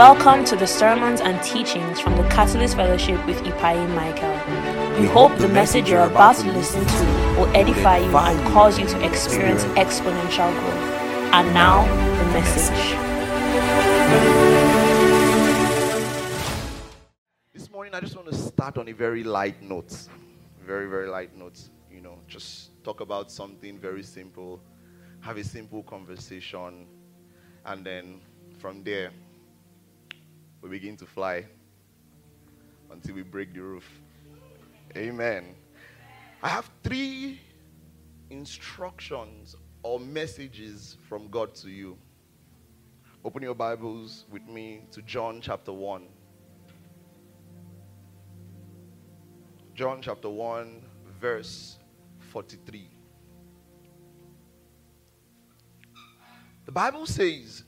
Welcome to the sermons and teachings from the Catalyst Fellowship with Ipai Michael. We hope the message you're about to listen to will edify you and cause you to experience exponential growth. And now, the message. This morning, I just want to start on a very light note. Very, very light note. You know, just talk about something very simple, have a simple conversation, and then from there, we begin to fly until we break the roof. Amen. I have three instructions or messages from God to you. Open your Bibles with me to John chapter 1. John chapter 1, verse 43. The Bible says,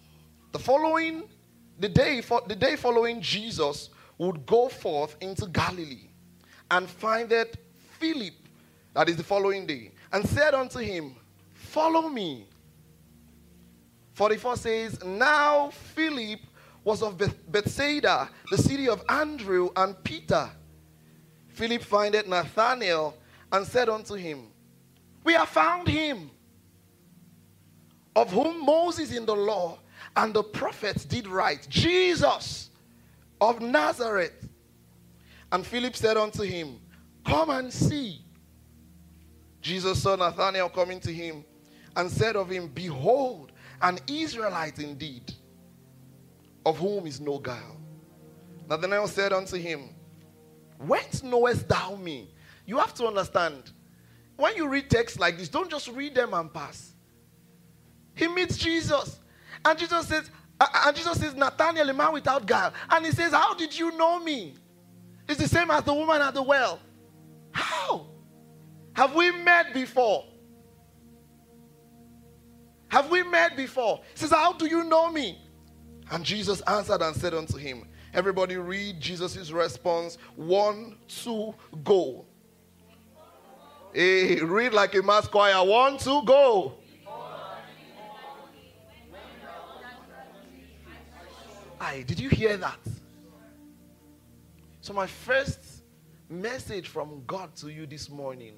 the following, the day, for, the day following Jesus would go forth into Galilee and findeth Philip, that is the following day, and said unto him, Follow me. 44 says, Now Philip was of Beth- Bethsaida, the city of Andrew and Peter. Philip findeth Nathanael and said unto him, We have found him, of whom Moses in the law and the prophets did write, Jesus of Nazareth. And Philip said unto him, Come and see. Jesus saw Nathanael coming to him and said of him, Behold, an Israelite indeed, of whom is no guile. Nathanael said unto him, Whence knowest thou me? You have to understand. When you read texts like this, don't just read them and pass. He meets Jesus. And Jesus says, uh, and Jesus says, Nathanael, a man without guile. And he says, How did you know me? It's the same as the woman at the well. How? Have we met before? Have we met before? He says, How do you know me? And Jesus answered and said unto him, Everybody read Jesus' response. One, two, go. Hey, read like a mass choir. One, two, go. Did you hear that? So, my first message from God to you this morning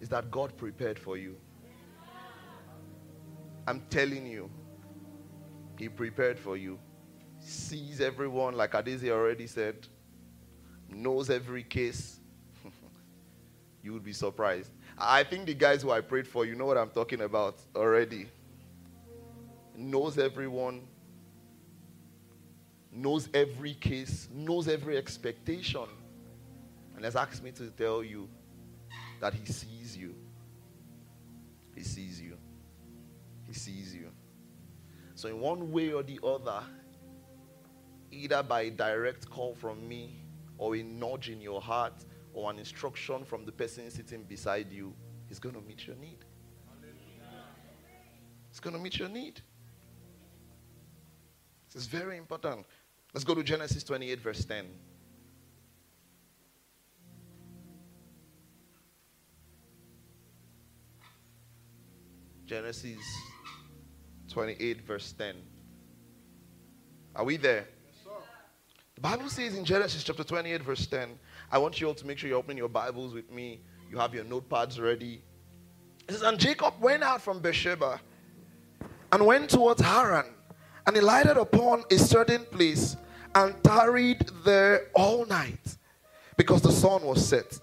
is that God prepared for you. I'm telling you, He prepared for you. Sees everyone, like Adesi already said, knows every case. you would be surprised. I think the guys who I prayed for, you know what I'm talking about already. Knows everyone, knows every case, knows every expectation, and has asked me to tell you that He sees you. He sees you. He sees you. So, in one way or the other, either by a direct call from me, or a nudge in your heart, or an instruction from the person sitting beside you, He's going to meet your need. He's going to meet your need. Is very important. Let's go to Genesis 28, verse 10. Genesis 28, verse 10. Are we there? The Bible says in Genesis chapter 28, verse 10. I want you all to make sure you're opening your Bibles with me. You have your notepads ready. It says, And Jacob went out from Beersheba and went towards Haran, and he lighted upon a certain place and tarried there all night because the sun was set.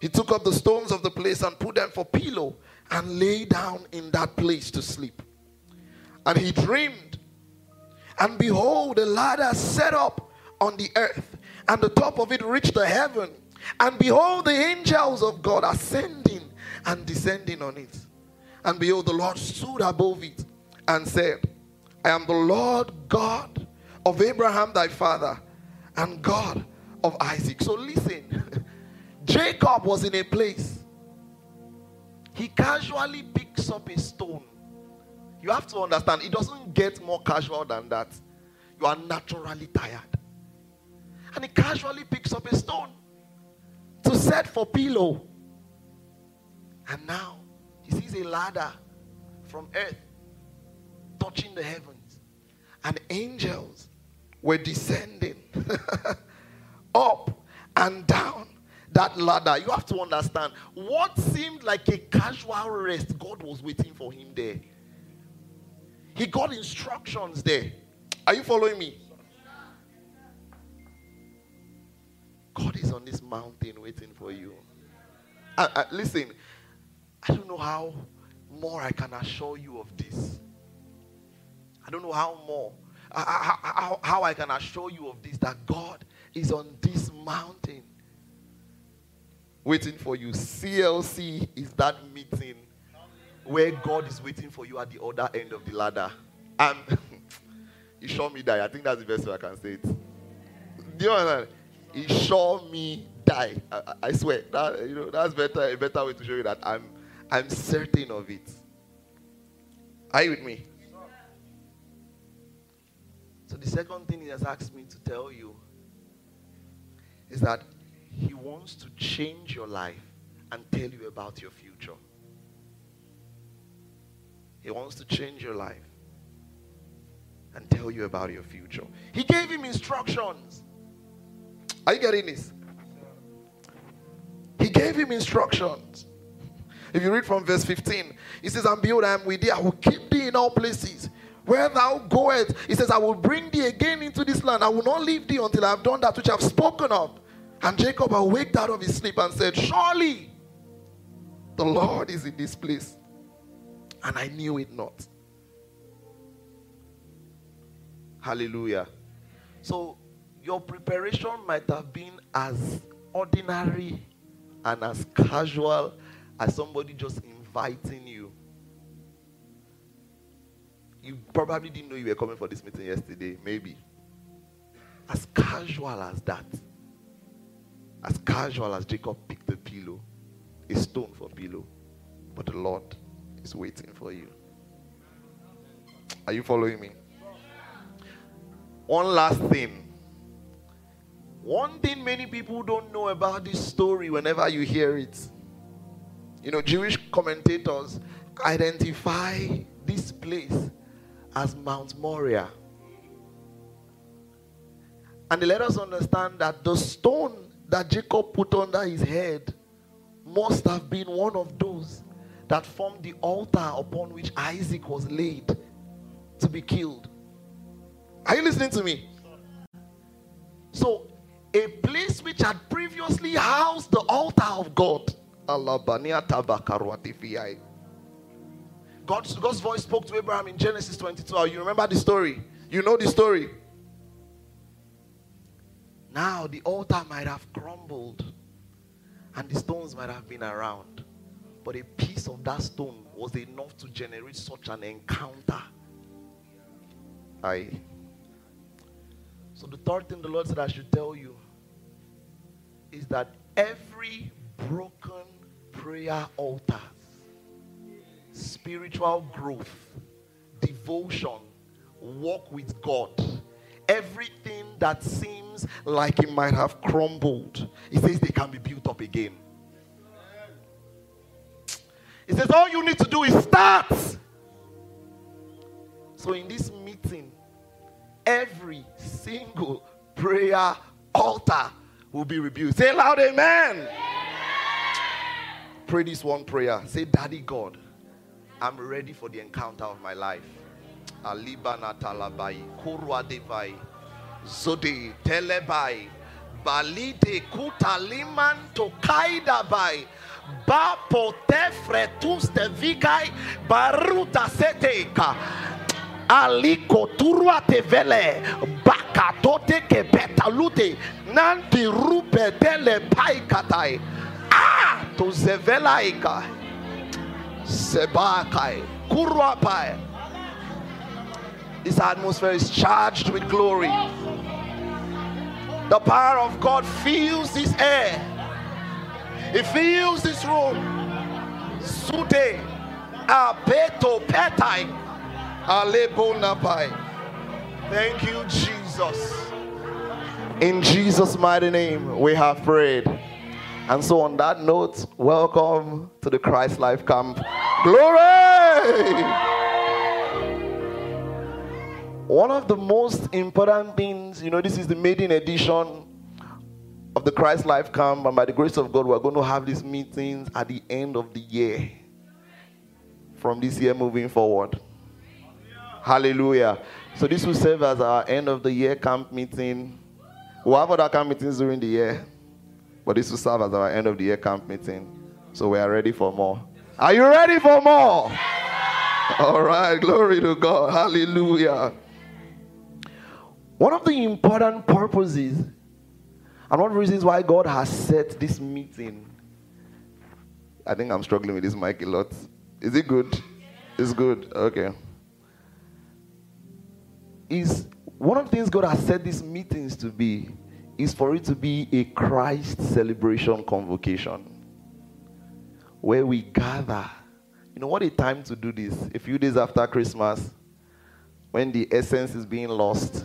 He took up the stones of the place and put them for pillow and lay down in that place to sleep. And he dreamed, and behold, a ladder set up on the earth, and the top of it reached the heaven. And behold, the angels of God ascending and descending on it. And behold, the Lord stood above it and said, I am the Lord God of Abraham thy father and God of Isaac. So listen, Jacob was in a place. He casually picks up a stone. You have to understand, it doesn't get more casual than that. You are naturally tired. And he casually picks up a stone to set for pillow. And now he sees a ladder from earth touching the heavens and angels were descending up and down that ladder. You have to understand what seemed like a casual rest, God was waiting for him there. He got instructions there. Are you following me? God is on this mountain waiting for you. Uh, uh, listen, I don't know how more I can assure you of this. I don't know how more, how, how, how I can assure you of this that God is on this mountain waiting for you. CLC is that meeting where God is waiting for you at the other end of the ladder. And he showed me die. I think that's the best way I can say it. Do you understand? He showed me die. I, I, swear. That, you know, that's better, a better way to show you that I'm, I'm certain of it. Are you with me? So the second thing he has asked me to tell you is that he wants to change your life and tell you about your future. He wants to change your life and tell you about your future. He gave him instructions. Are you getting this? He gave him instructions. If you read from verse 15, he says, And behold, I am with thee, I will keep thee in all places. Where thou goest, he says, I will bring thee again into this land. I will not leave thee until I have done that which I have spoken of. And Jacob awaked out of his sleep and said, Surely the Lord is in this place. And I knew it not. Hallelujah. So your preparation might have been as ordinary and as casual as somebody just inviting you. You probably didn't know you were coming for this meeting yesterday, maybe. As casual as that. As casual as Jacob picked the pillow, a stone for pillow. But the Lord is waiting for you. Are you following me? One last thing. One thing many people don't know about this story whenever you hear it. You know, Jewish commentators identify this place as Mount Moriah. And let us understand that the stone that Jacob put under his head must have been one of those that formed the altar upon which Isaac was laid to be killed. Are you listening to me? So, a place which had previously housed the altar of God. God's, God's voice spoke to Abraham in Genesis 22. You remember the story? You know the story. Now the altar might have crumbled and the stones might have been around. But a piece of that stone was enough to generate such an encounter. I. So the third thing the Lord said I should tell you is that every broken prayer altar, spiritual growth, devotion, walk with God, everything that seems like it might have crumbled, he says they can be built up again. He says, All you need to do is start. So, in this meeting, every single prayer altar will be rebuilt. Say loud, Amen. amen. Pray this one prayer. Say, Daddy God, I'm ready for the encounter of my life. Alibana talabai, kurwa devai, zode telebai, balide kutaliman tokaida bai, ba pote fretus de vigai, baruta seteka. Aliko turwa te vele bakatote ke betalute nanti rupe tele pai katai ah to zevelaika sebakai kurwa pai this atmosphere is charged with glory. The power of God fills this air. It fills this room. Sute abeto petai alebonapai. Thank you, Jesus. In Jesus' mighty name, we have prayed. And so, on that note, welcome to the Christ Life Camp. Glory! One of the most important things, you know, this is the maiden edition of the Christ Life Camp, and by the grace of God, we're going to have these meetings at the end of the year. From this year moving forward. Hallelujah. So this will serve as our end of the year camp meeting. We'll have other camp meetings during the year, but this will serve as our end of the year camp meeting. So we are ready for more. Are you ready for more? All right, glory to God. Hallelujah. One of the important purposes and one of the reasons why God has set this meeting, I think I'm struggling with this mic a lot. Is it good? It's good. Okay. Is one of the things God has set these meetings to be is for it to be a Christ celebration convocation where we gather. You know what a time to do this? A few days after Christmas, when the essence is being lost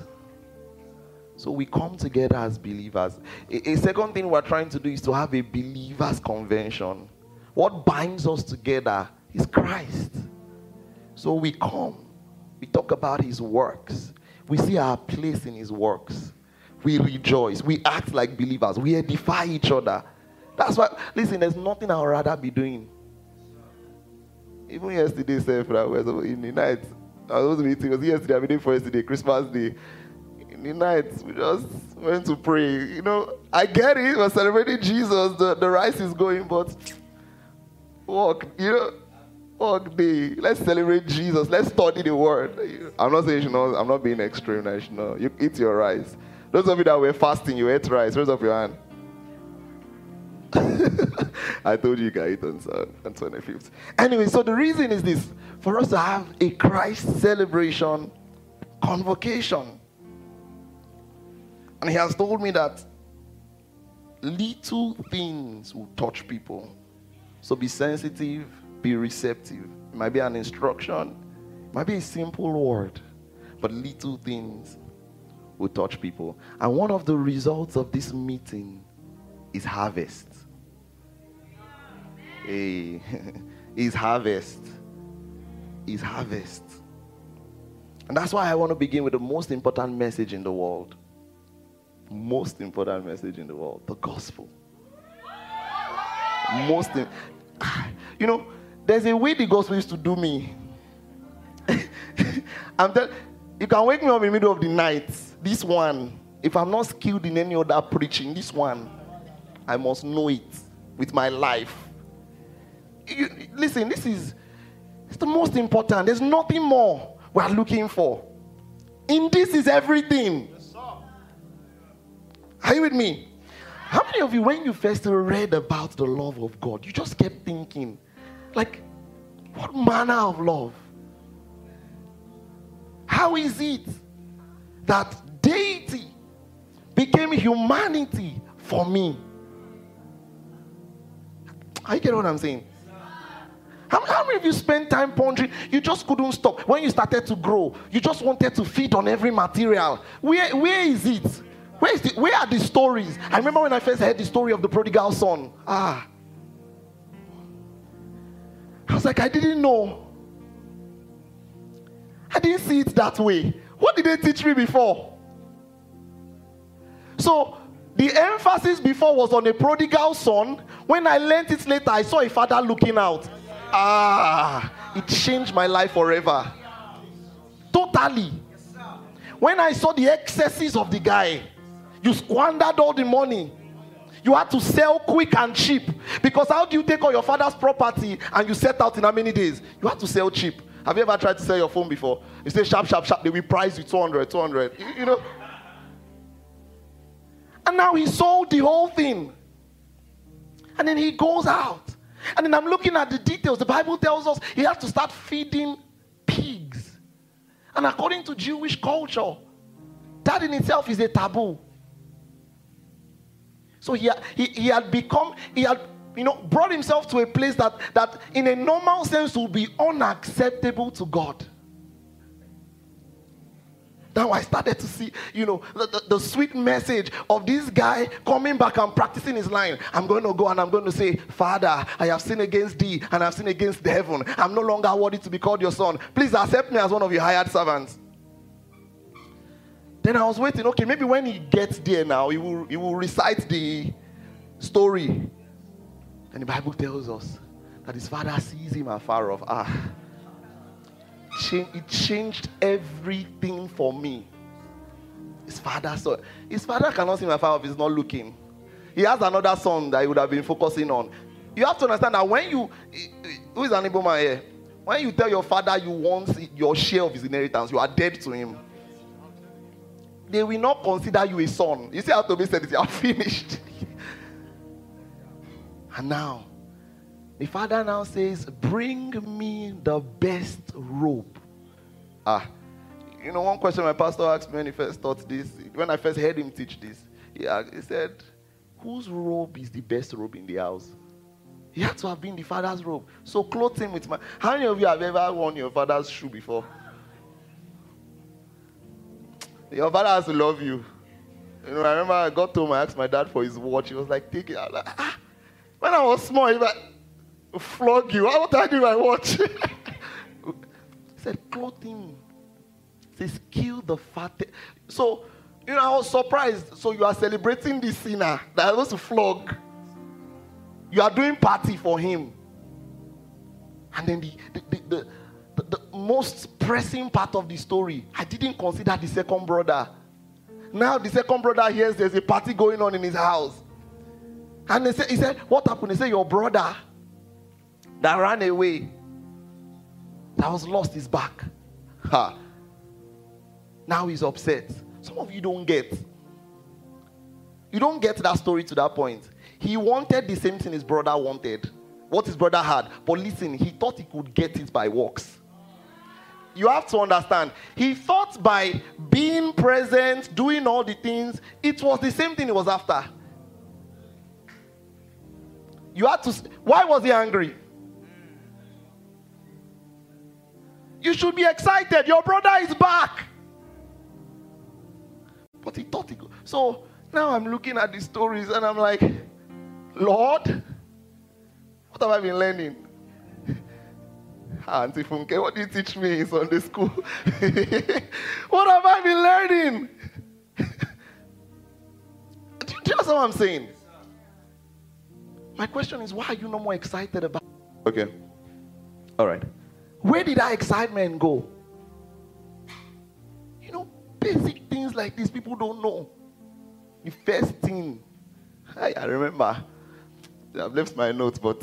so we come together as believers. A, a, second thing we're trying to do is to have a believers' convention. What binds us together is Christ. So we come, we talk about his works, we see our place in his works, we rejoice, we act like believers, we edify each other. That's why, listen, there's nothing I'd rather be doing. Even yesterday, sir, in the night, I was meeting, it was yesterday, I mean, for yesterday, Christmas Day in the night, we just went to pray. You know, I get it. We're celebrating Jesus. The, the rice is going, but walk, you know, walk day. Let's celebrate Jesus. Let's study the word. I'm not saying, you know, I'm not being extreme. You know, you eat your rice. Those of you that were fasting, you ate rice. Raise up your hand. I told you you can eat on, on 25th. Anyway, so the reason is this for us to have a Christ celebration convocation. And he has told me that little things will touch people. So be sensitive, be receptive. It might be an instruction, it might be a simple word, but little things will touch people. And one of the results of this meeting is harvest. Hey, is harvest. Is harvest. And that's why I want to begin with the most important message in the world most important message in the world the gospel. Most, in, you know, there's a way the gospel used to do me. I'm tell, you can wake me up in the middle of the night. This one, if I'm not skilled in any other preaching, this one, I must know it with my life. You, listen, this is it's the most important. There's nothing more we're looking for. In this is everything. Are you with me? How many of you, when you first read about the love of God, you just kept thinking, like, what manner of love? How is it that deity became humanity for me? I get what I'm saying? How, how, many of you spent time pondering? You just couldn't stop. When you started to grow, you just wanted to feed on every material. Where, where is it? Where, is the, where are the stories? I remember when I first heard the story of the prodigal son. Ah. I was like, I didn't know. I didn't see it that way. What did they teach me before? So, the emphasis before was on a prodigal son. When I learned it later, I saw a father looking out. Ah, it changed my life forever. Totally. When I saw the excesses of the guy, you squandered all the money. You had to sell quick and cheap. Because how do you take all your father's property and you set out in how many days? You had to sell cheap. Have you ever tried to sell your phone before? You say sharp, sharp, sharp. They will price you 200, 200. You, you know? And now he sold the whole thing. And then he goes out. And then I'm looking at the details. The Bible tells us he has to start feeding pigs. And according to Jewish culture, that in itself is a taboo. So he, he, he had become, he had, you know, brought himself to a place that, that in a normal sense would be unacceptable to God. Now I started to see, you know, the, the, the, sweet message of this guy coming back and practicing his line. I'm going to go and I'm going to say, Father, I have sinned against thee and I've sinned against the heaven. I'm no longer worthy to be called your son. Please accept me as one of your hired servants. Then I was waiting, okay, maybe when he gets there now, he will, he will recite the story. And the Bible tells us that his father sees him afar off. Ah, it changed everything for me. His father saw. His father cannot see my father off. He's not looking. He has another son that he would have been focusing on. You have to understand that when you, who is an able man here? When you tell your father you want your share of his inheritance, you are dead to him. They will not consider you a son. You see how Toby said it, you are finished. and now, the father now says, Bring me the best robe. Ah, you know, one question my pastor asked me when he first taught this, when I first heard him teach this, he, asked, he said, Whose robe is the best robe in the house? He had to have been the father's robe. So clothe him with my. How many of you have ever worn your father's shoe before? Your father has to love you. You know, I remember I got home, I asked my dad for his watch. He was like, take it. I was like, ah. When I was small, he was like, flog you. What I do my watch? he said, clothe him. He says, kill the fat. So, you know, I was surprised. So you are celebrating this sinner that was to flog. You are doing party for him. And then the, the, the, the, the most pressing part of the story, I didn't consider the second brother. Now the second brother hears there's a party going on in his house. And they say, he said, What happened? He said, Your brother that ran away, that was lost his back. Ha. Now he's upset. Some of you don't get. You don't get that story to that point. He wanted the same thing his brother wanted, what his brother had. But listen, he thought he could get it by works. You have to understand, he thought by being present, doing all the things, it was the same thing he was after. You had to. Why was he angry? You should be excited. Your brother is back. But he thought he could. So now I'm looking at the stories and I'm like, Lord, what have I been learning? Ah, Auntie Funke, what do you teach me in Sunday school? what have I been learning? do, you know what I'm saying? My question is, why are you no more excited about Okay. All right. Where did that excitement go? You know, basic things like this people don't know. The first thing, I, remember I've left my notes, but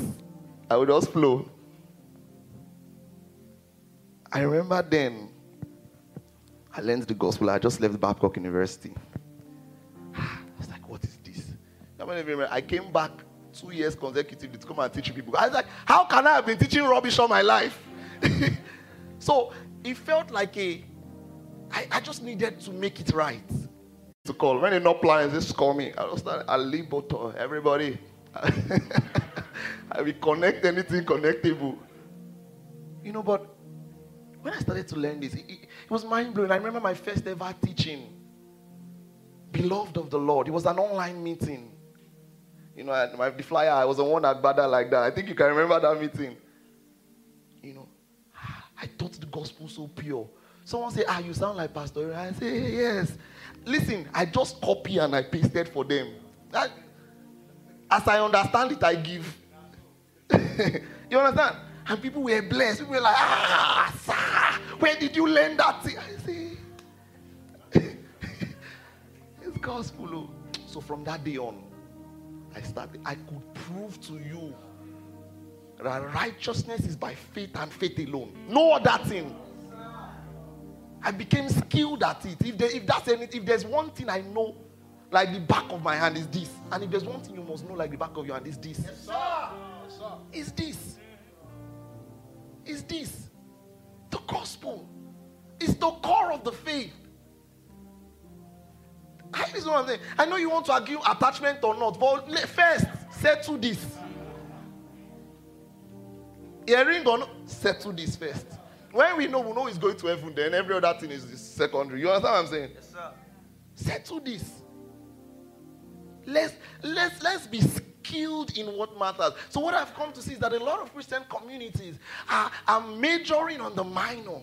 I would just flow. I remember then, I learned the gospel. I just left Babcock University. I was like, what is this? how many remember I came back two years consecutively to come and teach people. I was like, how can I have been teaching rubbish all my life? so it felt like a, I, I just needed to make it right. To call. When they not plans, just call me. I was like, I'll leave uh, everybody. I will connect anything connectable. You know, but when I started to learn this, it, it, it was mind blowing. I remember my first ever teaching, Beloved of the Lord. It was an online meeting. You know, my, the flyer, I was the one at Bada like that. I think you can remember that meeting. I taught the gospel so pure. Someone say, Ah, you sound like Pastor. I say, Yes. Listen, I just copy and I pasted for them. That, as I understand it, I give. you understand? And people were blessed. People were like, ah, sir, where did you learn that thing? I say, it's gospel. Oh. So from that day on, I started, I could prove to you righteousness is by faith and faith alone. No other thing. I became skilled at it. If, there, if that's any, if there's one thing I know like the back of my hand is this. And if there's one thing you must know, like the back of your hand is this. Yes, sir. Yes, sir. Is this. Is this. The gospel. It's the core of the faith. I, this is what I'm saying. I know you want to argue attachment or not, but first, settle this. Hearing not, settle this first. When we know, we know it's going to heaven, then every other thing is secondary. You understand what I'm saying? Yes, sir. Settle this. Let's, let's, let's be skilled in what matters. So, what I've come to see is that a lot of Christian communities are, are majoring on the minor.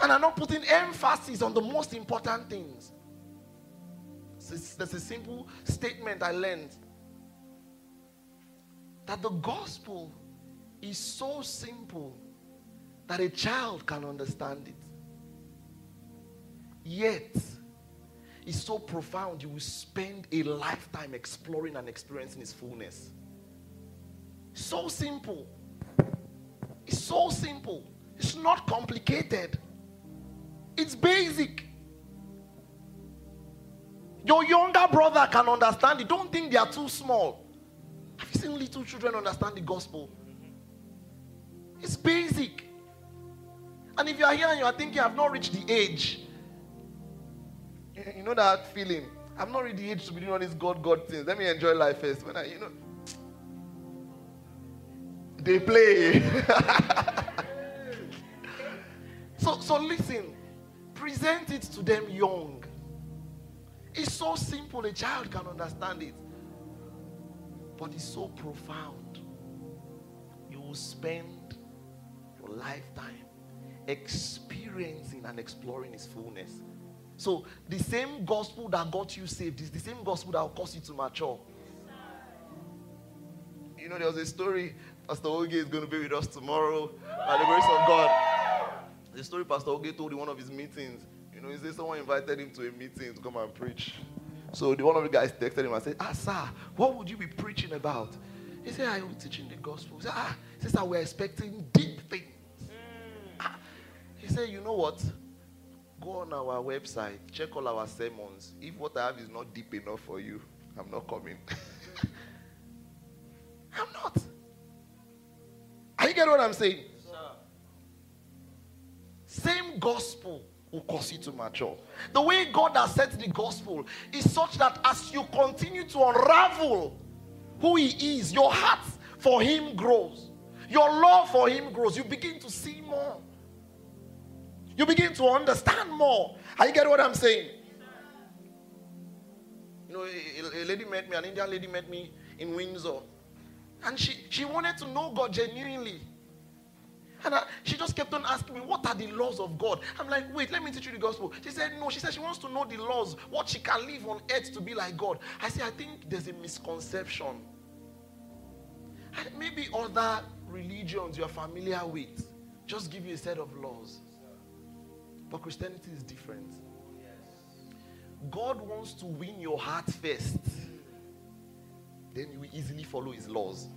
and are not putting emphasis on the most important things. There's a simple statement I learned that the gospel is so simple that a child can understand it. Yet, it's so profound, you will spend a lifetime exploring and experiencing its fullness. So simple. It's so simple. It's not complicated. It's basic. Your younger brother can understand it. Don't think they are too small. Have you seen little children understand the gospel? It's basic. And if you are here and you are thinking, I've not reached the age, you know that feeling. I'm not reached the age to be doing all these God, God things. Let me enjoy life first. When I, you know, they play. so, so listen. Present it to them young. It's so simple, a child can understand it. But it's so profound. You will spend lifetime experiencing and exploring its fullness. So, the same gospel that got you saved is the same gospel that will cause you to mature. You know, there was a story, Pastor Oge is going to be with us tomorrow by the grace of God. The story Pastor Oge told in one of his meetings You know, he said someone invited him to a meeting to come and preach. So the one of the guys texted him and said, Ah, sir, what would you be preaching about? He said, I am teaching the gospel. He said, Ah, he we're expecting deep things. Said, You know what? Go on our website, check all our sermons. If what I have is not deep enough for you, I'm not coming. I'm not. Are you getting what I'm saying? Same gospel will cause you to mature. The way God has set the gospel is such that as you continue to unravel who He is, your heart for Him grows. Your love for Him grows. You begin to see more. You begin to understand more. Are you get what I'm saying? You know, a, a lady met me, an Indian lady met me in Windsor. And she, she wanted to know God genuinely. And I, she just kept on asking me, What are the laws of God? I'm like, Wait, let me teach you the gospel. She said, No. She said she wants to know the laws, what she can live on earth to be like God. I said, I think there's a misconception. And maybe other religions you're familiar with just give you a set of laws. But Christianity is different. God wants to win your heart first. Then you will easily follow his laws.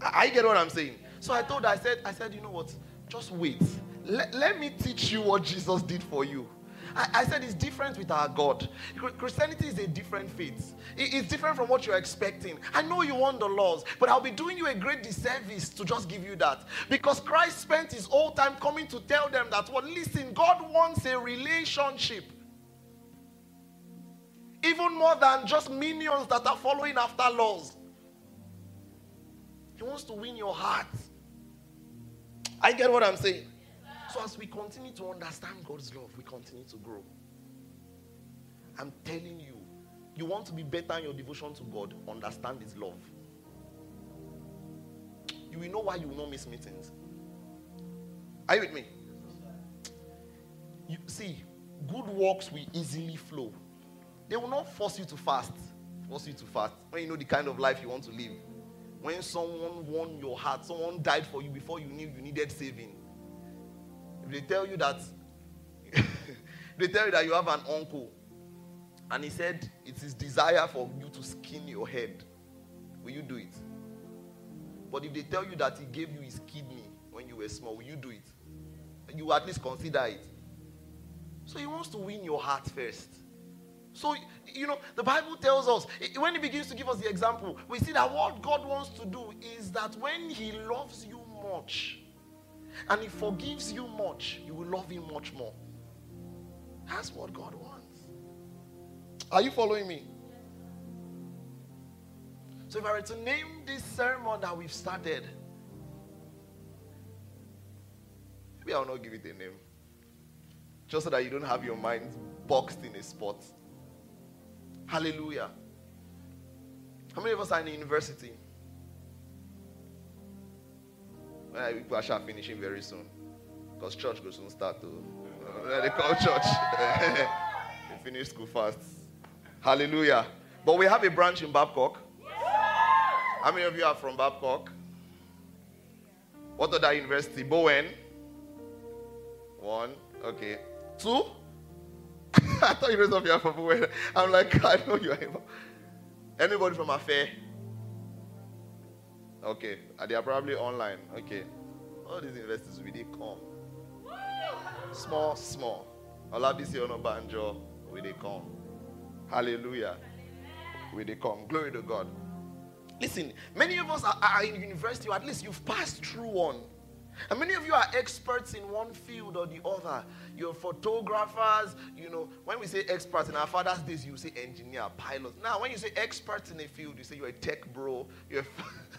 I get what I'm saying. So I told her, I said, I said, you know what? Just wait. Let, let me teach you what Jesus did for you. I, I said it's different with our God. Christianity is a different faith. It, it's different from what you're expecting. I know you want the laws, but I'll be doing you a great disservice to just give you that. Because Christ spent his whole time coming to tell them that, well, listen, God wants a relationship. Even more than just minions that are following after laws. He wants to win your heart. I get what I'm saying. So as we continue to understand God's love, we continue to grow. I'm telling you, you want to be better in your devotion to God, understand His love. You will know why you will not miss meetings. Are you with me? You see, good works will easily flow. They will not force you to fast. Force you to fast when you know the kind of life you want to live when someone won your heart, someone died for you before you knew you needed saving. They tell you that, they tell you that you have an uncle, and he said it's his desire for you to skin your head, will you do it? But if they tell you that he gave you his kidney when you were small, will you do it? You at least consider it. So he wants to win your heart first. So, you know, the Bible tells us, when He begins to give us the example, we see that what God wants to do is that when He loves you much and He forgives you much, you will love Him much more. That's what God wants. Are you following me? So, if I were to name this sermon that we've started, maybe I'll not give it a name. Just so that you don't have your mind boxed in a spot. Hallelujah. How many of us are in university? Well, we are finishing very soon. Because church will soon start to. they call church. they finish school fast. Hallelujah. But we have a branch in Babcock. How many of you are from Babcock? What other university? Bowen. One. Okay. Two. I thought you were here from Bowen. I'm like, I know you are. Anybody from Affair? Okay. Uh, they are probably online. Okay. All these investors will they come. Small, small. Olabisi Onabanjo, will they come. Hallelujah. Will they come. Glory to God. Listen, many of us are, are in university, or at least you've passed through one. And many of you are experts in one field or the other. You're photographers, you know. When we say experts in our father's days, you say engineer, pilot. Now, when you say experts in a field, you say you're a tech bro. You're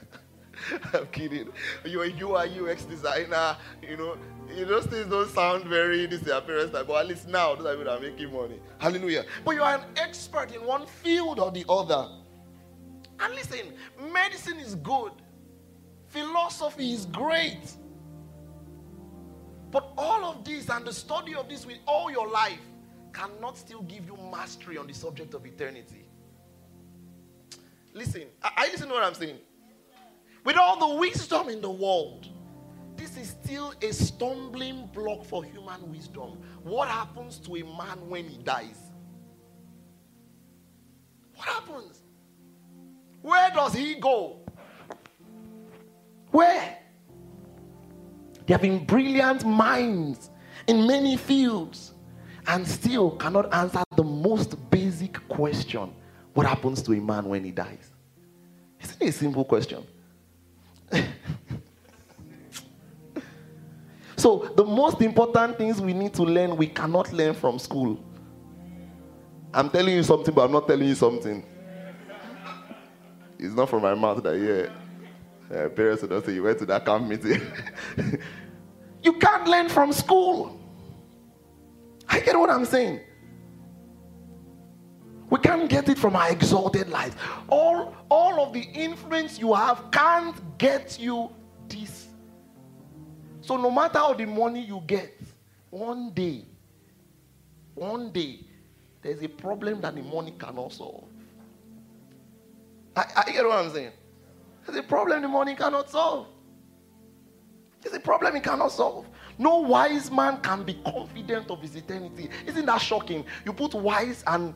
I'm kidding. You're a UI UX designer, you know. You those things don't sound very this their parents but at least now those are people that are making money. Hallelujah. But you are an expert in one field or the other. And listen, medicine is good, philosophy is great. But all of this and the study of this with all your life cannot still give you mastery on the subject of eternity. Listen, I, listen to what I'm saying. With all the wisdom in the world, this is still a stumbling block for human wisdom. What happens to a man when he dies? What happens? Where does he go? Where? There have been brilliant minds in many fields and still cannot answer the most basic question what happens to a man when he dies? Isn't it a simple question? so, the most important things we need to learn, we cannot learn from school. I'm telling you something, but I'm not telling you something. It's not from my mouth that, yeah, uh, parents will not say you went to that camp meeting. you can't learn from school. I get what I'm saying. We can't get it from our exalted lives. All, all of the influence you have can't get you this. So, no matter how the money you get, one day, one day, there's a problem that the money cannot solve. I, I get what I'm saying. There's a problem the money cannot solve. There's a problem he cannot solve. No wise man can be confident of his eternity. Isn't that shocking? You put wise and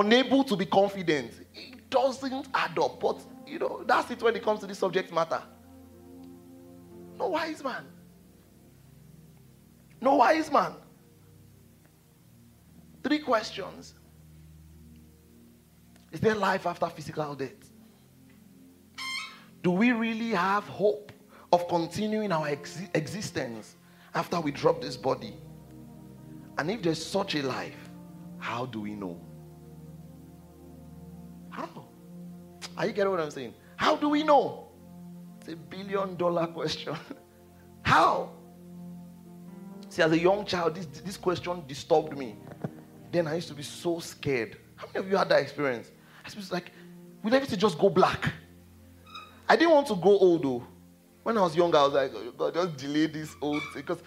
unable to be confident. It doesn't add up. But, you know, that's it when it comes to this subject matter. No wise man. No wise man. Three questions is there life after physical death? Do we really have hope of continuing our ex- existence after we drop this body? And if there's such a life, how do we know? Are you getting what I'm saying? How do we know? It's a billion dollar question. how? See, as a young child, this, this question disturbed me. Then I used to be so scared. How many of you had that experience? I was like, will everything just go black? I didn't want to grow old though. When I was younger, I was like, oh, God, just delay this old thing because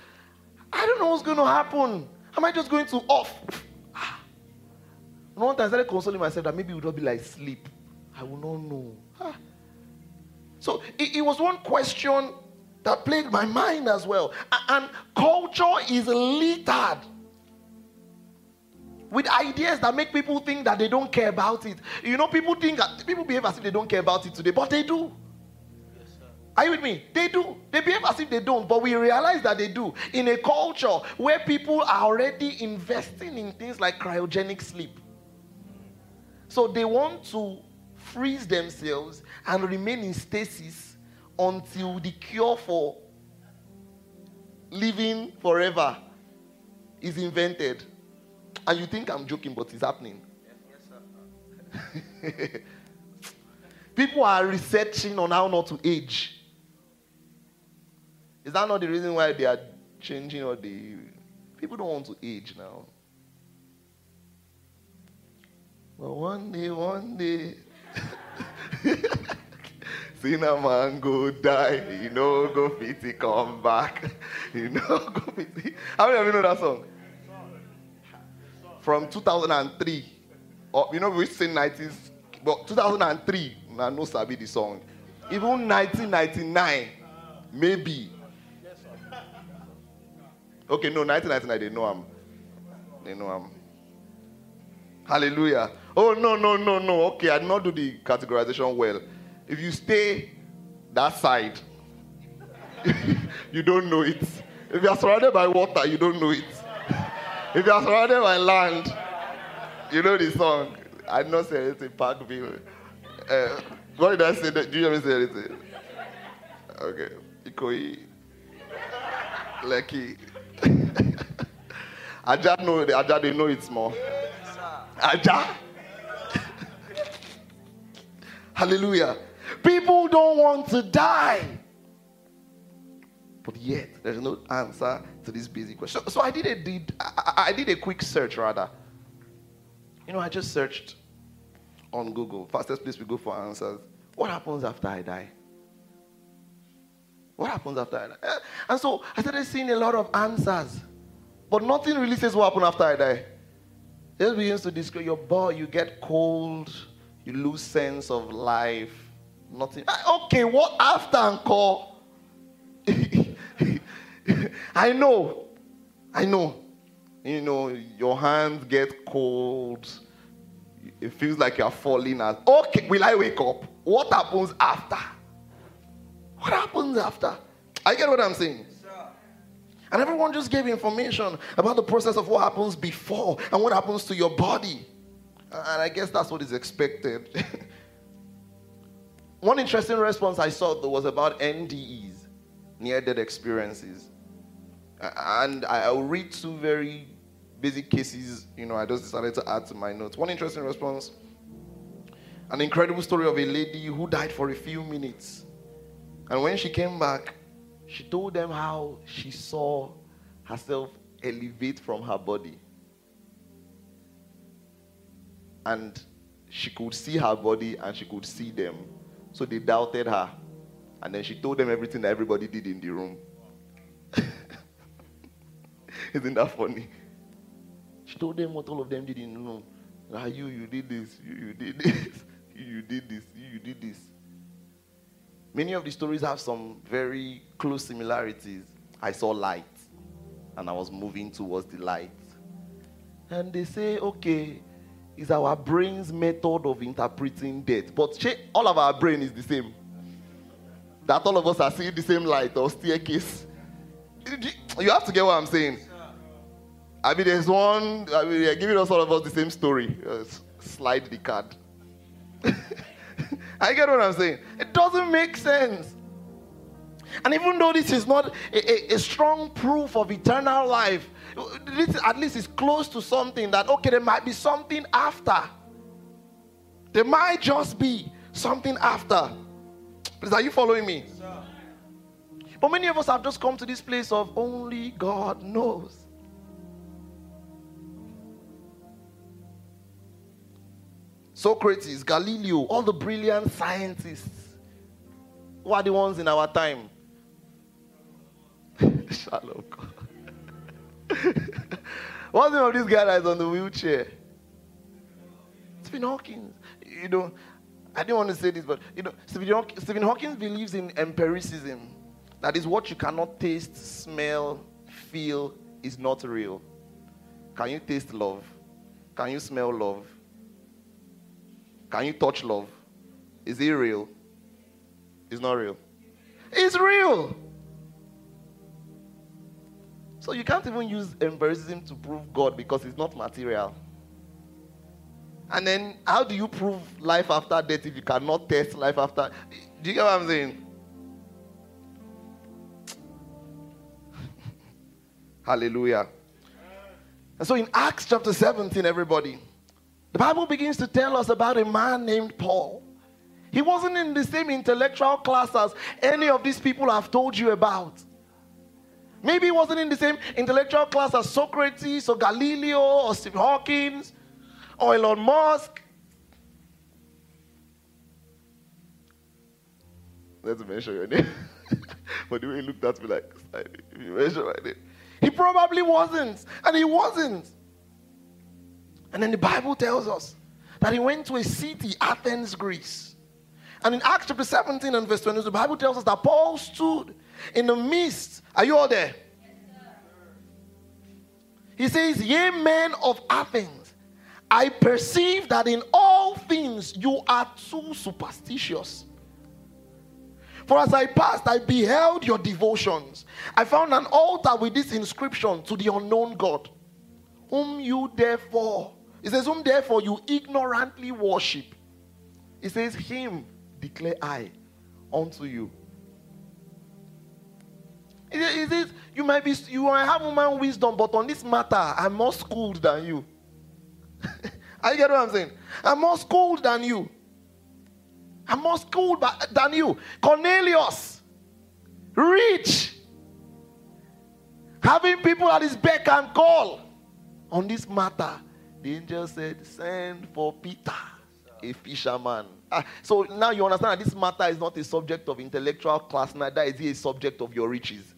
I don't know what's going to happen. Am I just going to off? Ah. one time I started consoling myself that maybe it would not be like sleep. I will not know. Ah. So it, it was one question that plagued my mind as well. And culture is littered with ideas that make people think that they don't care about it. You know, people think that people behave as if they don't care about it today, but they do. Yes, Are you with me? They do. They behave as if they don't, but we realize that they do. In a culture where people are already investing in things like cryogenic sleep. So they want to freeze themselves and remain in stasis until the cure for living forever is invented. And you think I'm joking, but it's happening. People are researching on how not to age. Is that not the reason why they are changing or the people don't want to age now? But one day, one day. Cinnamon go die, you know, go fitty come back, you know, go fitty. How many of you know that song? From 2003. Or, you know, we sing 90s, but 2003, I know Sabi the song. Even 1999, maybe. Okay, no, 1999, they know I'm. They know I'm. Hallelujah. Oh, no, no, no, no. Okay, I did not do the categorization well. If you stay that side, you don't know it. If you are surrounded by water, you don't know it. If you are surrounded by land, you know the song. I did not say anything, Parkville. Uh, what did I say? Did you ever say anything? Okay. Ikoyi. Lekki. Aja know, Aja they know it's more. Aja. Hallelujah. People don't want to die. But yet, there's no answer to this basic question. So, so I did a did I, I did a quick search rather. You know, I just searched on Google. Fastest place we go for answers. What happens after I die? What happens after I die? Eh, and so I started seeing a lot of answers. But nothing really says what happens after I die. It begins to describe your body, you get cold, you lose sense of life. Nothing. Ah, okay, what after encore? I know. I know. You know, your hands get cold. It feels like you're falling as okay, will I wake up? What happens after? What happens after? I get what I'm saying. And everyone just gave information about the process of what happens before and what happens to your body. And I guess that's what is expected. One interesting response I saw though was about NDEs, near death experiences. And I'll read two very basic cases, you know, I just decided to add to my notes. One interesting response an incredible story of a lady who died for a few minutes. And when she came back, she told them how she saw herself elevate from her body. And she could see her body and she could see them. So they doubted her. And then she told them everything that everybody did in the room. Isn't that funny? She told them what all of them did in the room. Ah, you, you did this, you, you did this, you, you did this, you, you did this. Many of the stories have some very close similarities. I saw light and I was moving towards the light. And they say, okay, it's our brain's method of interpreting death. But all of our brain is the same. That all of us are seeing the same light or staircase. You have to get what I'm saying. I mean, there's one, I mean, they're giving us all of us the same story. Slide the card. I get what I'm saying. It doesn't make sense. And even though this is not a, a, a, strong proof of eternal life, this at least is close to something that, okay, there might be something after. There might just be something after. Please, are you following me? But many of us have just come to this place of only God knows. Socrates, Galileo, all the brilliant scientists who are the ones in our time. Shalom. What's the name of this guy that's on the wheelchair? Stephen Hawking. You know, I didn't want to say this, but you know, Stephen, Stephen Hawking believes in empiricism. That is what you cannot taste, smell, feel is not real. Can you taste love? Can you smell love? Can you touch love? Is it real? It's not real. It's real. So you can't even use empiricism to prove God because it's not material. And then how do you prove life after death if you cannot test life after? Do you get what I'm saying? Hallelujah. And so in Acts chapter 17, everybody, the Bible begins to tell us about a man named Paul. He wasn't in the same intellectual class as any of these people I've told you about. Maybe he wasn't in the same intellectual class as Socrates or Galileo or Stephen Hawking or Elon Musk. let's mention your name. but the way he looked at me like, if you mention my name. He probably wasn't. And he wasn't. And then the Bible tells us that he went to a city, Athens, Greece. And in Acts chapter 17 and verse 20, the Bible tells us that Paul stood in the midst. Are you all there? he says, Ye men of Athens, I perceive that in all things you are too superstitious. For as I passed, I beheld your devotions. I found an altar with this inscription to the unknown God, whom you therefore, it says, whom therefore you ignorantly worship. It says, Him declare I unto you. It says, you might be you might have human wisdom, but on this matter, I'm more schooled than you. I get what I'm saying? I'm more schooled than you. I'm more schooled than you. Cornelius, rich, having people at his beck and call. On this matter, the angel said, Send for Peter, a fisherman. Ah, so now you understand that this matter is not a subject of intellectual class, neither is it a subject of your riches.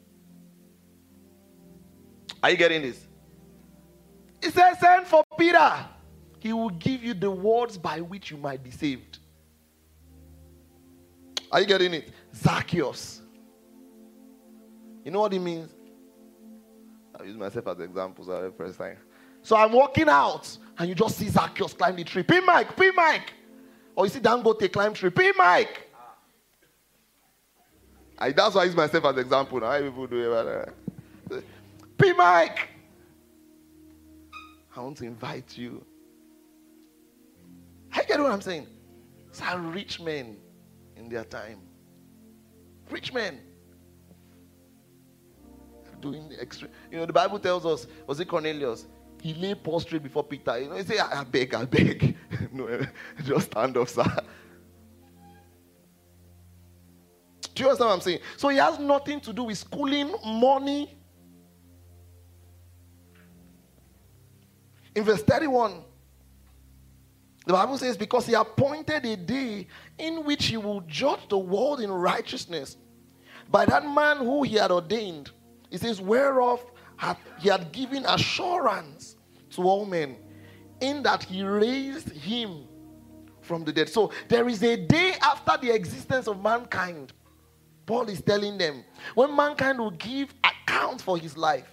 Are you getting this? He says, Send for Peter. He will give you the words by which you might be saved. Are you getting it? Zacchaeus. You know what it means? I'll use myself as examples at the first time. So I'm walking out, and you just see Zacchaeus climb the tree. P Mike, P Mike. Or you see Dangote climb tree. P Mike. I, that's why I use myself as an example. Now people do it. P Mike. I want to invite you. I get what I'm saying. It's a rich men in their time. Rich men doing the extra. You know, the Bible tells us, was it Cornelius? He lay prostrate before Peter. You know, he said, I beg, I beg. no, just stand up, sir. Do you understand what I'm saying? So he has nothing to do with schooling, money. In verse 31, the Bible says, because he appointed a day in which he will judge the world in righteousness by that man who he had ordained. He says, whereof he had given assurance to all men, in that he raised him from the dead. So there is a day after the existence of mankind. Paul is telling them when mankind will give account for his life.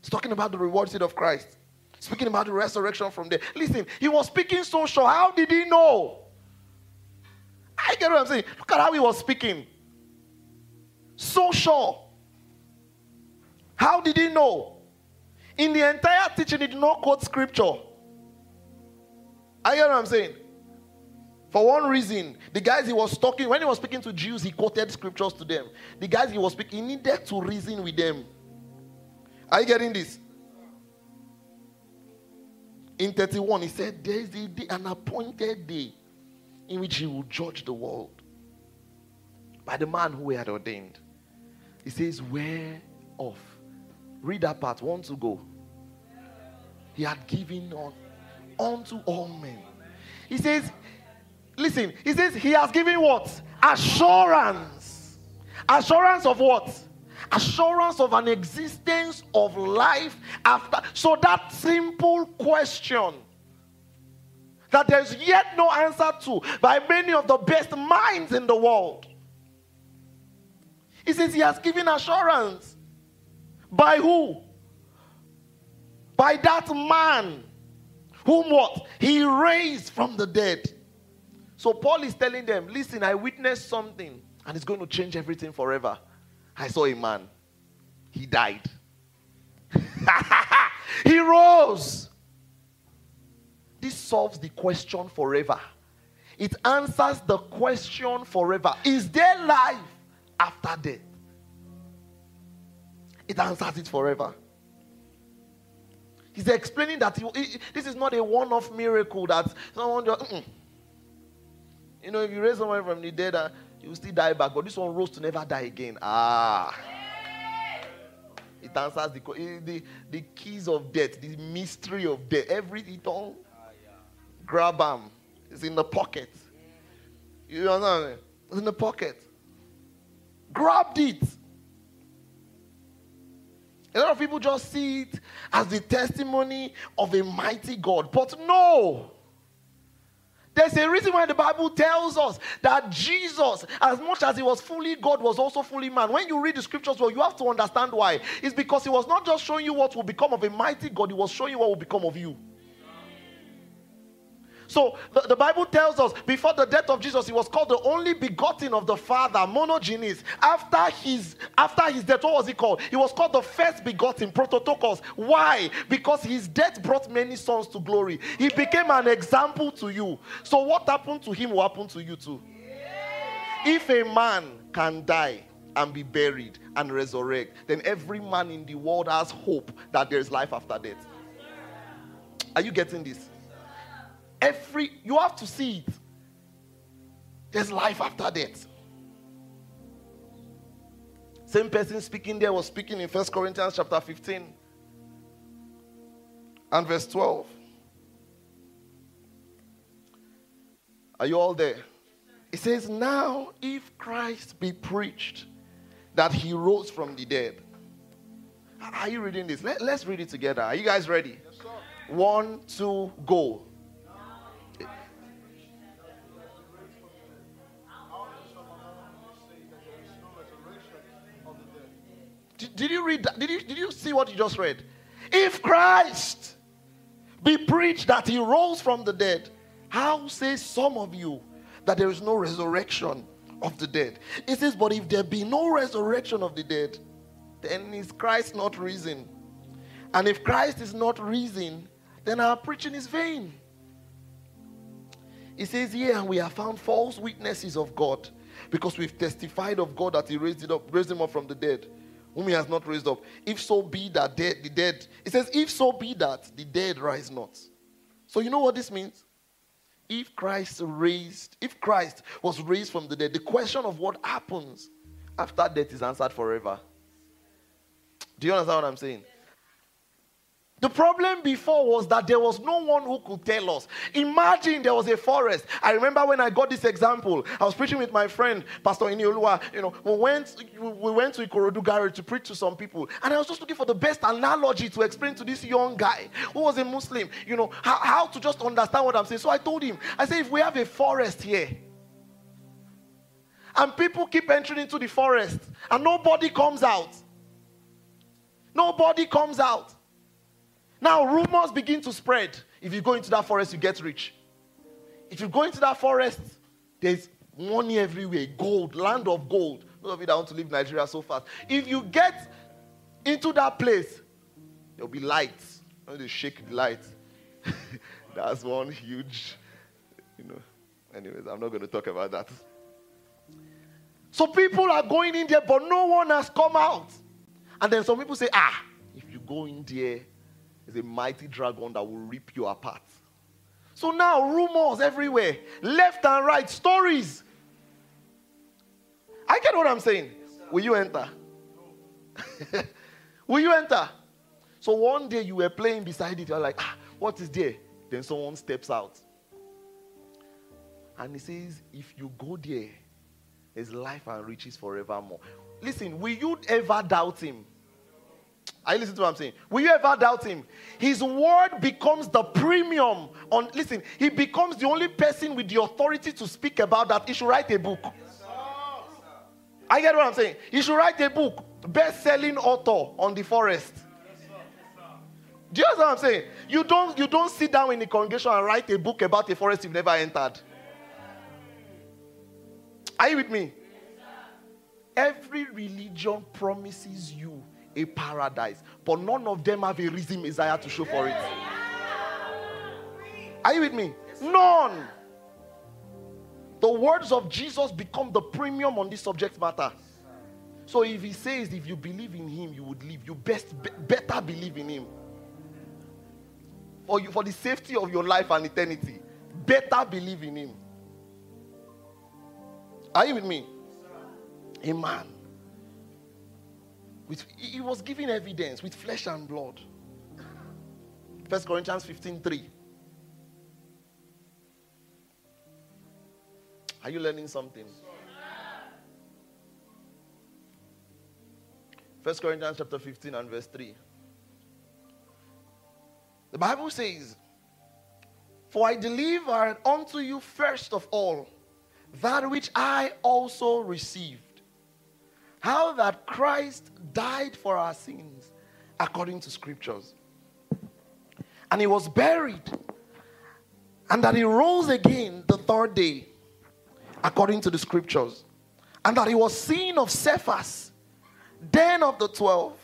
He's talking about the reward seat of Christ. Speaking about the resurrection from there. Listen, he was speaking so sure. How did he know? I get what I'm saying. Look at how he was speaking. So sure. How did he know? In the entire teaching, he did not quote scripture. I get what I'm saying. For one reason, the guys he was talking, when he was speaking to Jews, he quoted scriptures to them. The guys he was speaking, he needed to reason with them. Are you getting this? In 31, he said, There is a day, an appointed day in which he will judge the world by the man who he had ordained. He says, Where off? Read that part. One to go. He had given on unto all men. He says, Listen, he says, He has given what? Assurance. Assurance of what? Assurance of an existence of life after. So, that simple question that there's yet no answer to by many of the best minds in the world. He says he has given assurance. By who? By that man whom what? He raised from the dead. So Paul is telling them, listen, I witnessed something and it's going to change everything forever. I saw a man. He died. he rose. This solves the question forever. It answers the question forever. Is there life after death? It answers it forever. He's explaining that he, he, this is not a one off miracle that someone just. You know, if you raise someone from the dead, uh, you will still die back. But this one rose to never die again. Ah. It answers the, eh, the, the keys of death, the mystery of death. Every it all grab them. It's in the pocket. You understand? It's in the pocket. grabbed it. A lot of people just see it as the testimony of a mighty God. But no. There's a reason why the Bible tells us that Jesus, as much as he was fully God, was also fully man. When you read the scriptures, well, you have to understand why. It's because he was not just showing you what will become of a mighty God, he was showing you what will become of you. So the, the, Bible tells us before the death of Jesus, he was called the only begotten of the Father, monogenes. After his after his death, what was he called? He was called the first begotten, prototokos. Why? Because his death brought many sons to glory. He became an example to you. So what happened to him will happen to you too. If a man can die and be buried and resurrect, then every man in the world has hope that there is life after death. Are you getting this? Every you have to see it. There's life after death. Same person speaking there was speaking in First Corinthians chapter 15 and verse 12. Are you all there? It says, Now if Christ be preached that he rose from the dead. Are you reading this? Let, us read it together. Are you guys ready? Yes, One, two, go. Did, did you read that? Did you, did you see what you just read? If Christ be preached that he rose from the dead, how say some of you that there is no resurrection of the dead? It says, But if there be no resurrection of the dead, then is Christ not risen? And if Christ is not risen, then our preaching is vain. It says here, and we have found false witnesses of God because we've testified of God that He raised, up, raised him up from the dead whom he has not raised up. If so be that the dead, it says, if so be that the dead rise not. So you know what this means? If Christ raised, if Christ was raised from the dead, the question of what happens after death is answered forever. Do you understand what I'm saying? The problem before was that there was no one who could tell us. Imagine there was a forest. I remember when I got this example. I was preaching with my friend, Pastor Iniolua. You know, we went, we went to Ikorodu Garage to preach to some people. And I was just looking for the best analogy to explain to this young guy who was a Muslim, you know, how, how to just understand what I'm saying. So I told him, I said, if we have a forest here, and people keep entering into the forest, and nobody comes out, nobody comes out now, rumors begin to spread. If you go into that forest, you get rich. If you go into that forest, there's money everywhere gold, land of gold. Those of you that want to leave Nigeria so fast. If you get into that place, there'll be lights. When they shake the lights, that's one huge, you know. Anyways, I'm not going to talk about that. So people are going in there, but no one has come out. And then some people say, ah, if you go in there, is a mighty dragon that will rip you apart. So now, rumors everywhere, left and right, stories. I get what I'm saying. Will you enter? will you enter? So one day you were playing beside it, you're like, ah, what is there? Then someone steps out. And he says, if you go there, there's life and riches forevermore. Listen, will you ever doubt him? Are you listening to what I'm saying? Will you ever doubt him? His word becomes the premium on listen, he becomes the only person with the authority to speak about that. He should write a book. I get what I'm saying. He should write a book, best-selling author on the forest. Do you understand what I'm saying? You don't you don't sit down in the congregation and write a book about a forest you've never entered. Are you with me? Every religion promises you a paradise. But none of them have a reason Messiah to show for it. Are you with me? None. The words of Jesus become the premium on this subject matter. So if he says, if you believe in him, you would live, you best be, better believe in him. For you, for the safety of your life and eternity, better believe in him. Are you with me? Amen. With, he was giving evidence with flesh and blood. First Corinthians 15 3. Are you learning something? First Corinthians chapter 15 and verse 3. The Bible says, For I delivered unto you first of all that which I also received. How that Christ died for our sins according to scriptures. And he was buried. And that he rose again the third day according to the scriptures. And that he was seen of Cephas, then of the twelve.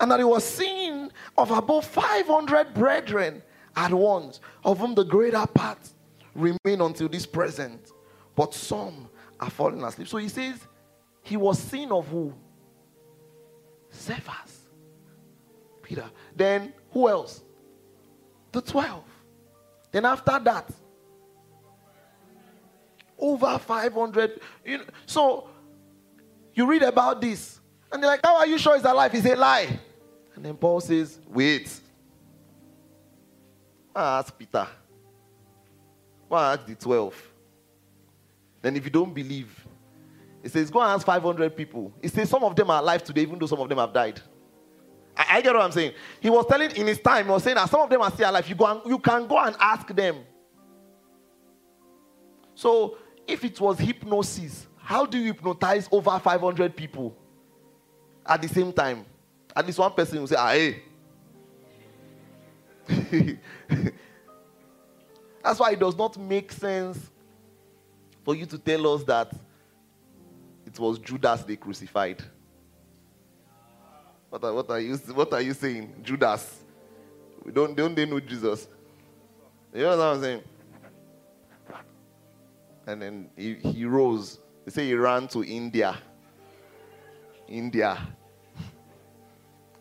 And that he was seen of above 500 brethren at once, of whom the greater part remain until this present but some are fallen asleep. So he says, he was seen of who? Cephas. Peter. Then who else? The 12. Then after that, over 500. You know, so you read about this, and they're like, How are you sure he's alive? He's a lie. And then Paul says, Wait. Ask Peter. Why ask the 12? Then if you don't believe, it says, go and ask 500 people. He says some of them are alive today, even though some of them have died. I, I get what I'm saying. He was telling in his time, he was saying that some of them are still alive. You, go and, you can go and ask them. So if it was hypnosis, how do you hypnotize over 500 people at the same time? At least one person will say, ah, hey. That's why it does not make sense for you to tell us that was Judas they crucified. What are, what are, you, what are you saying? Judas. We don't, don't they know Jesus? You know what I'm saying? And then he, he rose. They say he ran to India. India.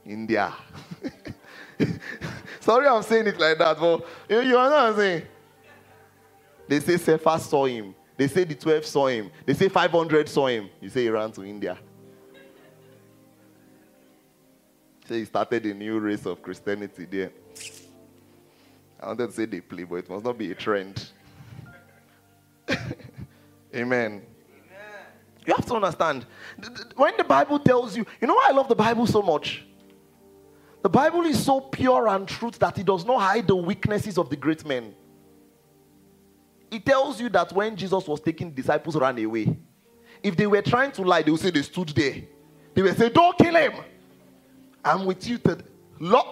India. Sorry I'm saying it like that, but you, you know what I'm saying? They say Cephas saw him. They say the 12 saw him. They say 500 saw him. You say he ran to India. Say he started a new race of Christianity there. I wanted to say they play, but it must not be a trend. Amen. Amen. You have to understand. When the Bible tells you, you know why I love the Bible so much? The Bible is so pure and truth that it does not hide the weaknesses of the great men. It tells you that when Jesus was taking disciples ran away. If they were trying to lie, they would say they stood there. They would say, Don't kill him. I'm with you to Lord.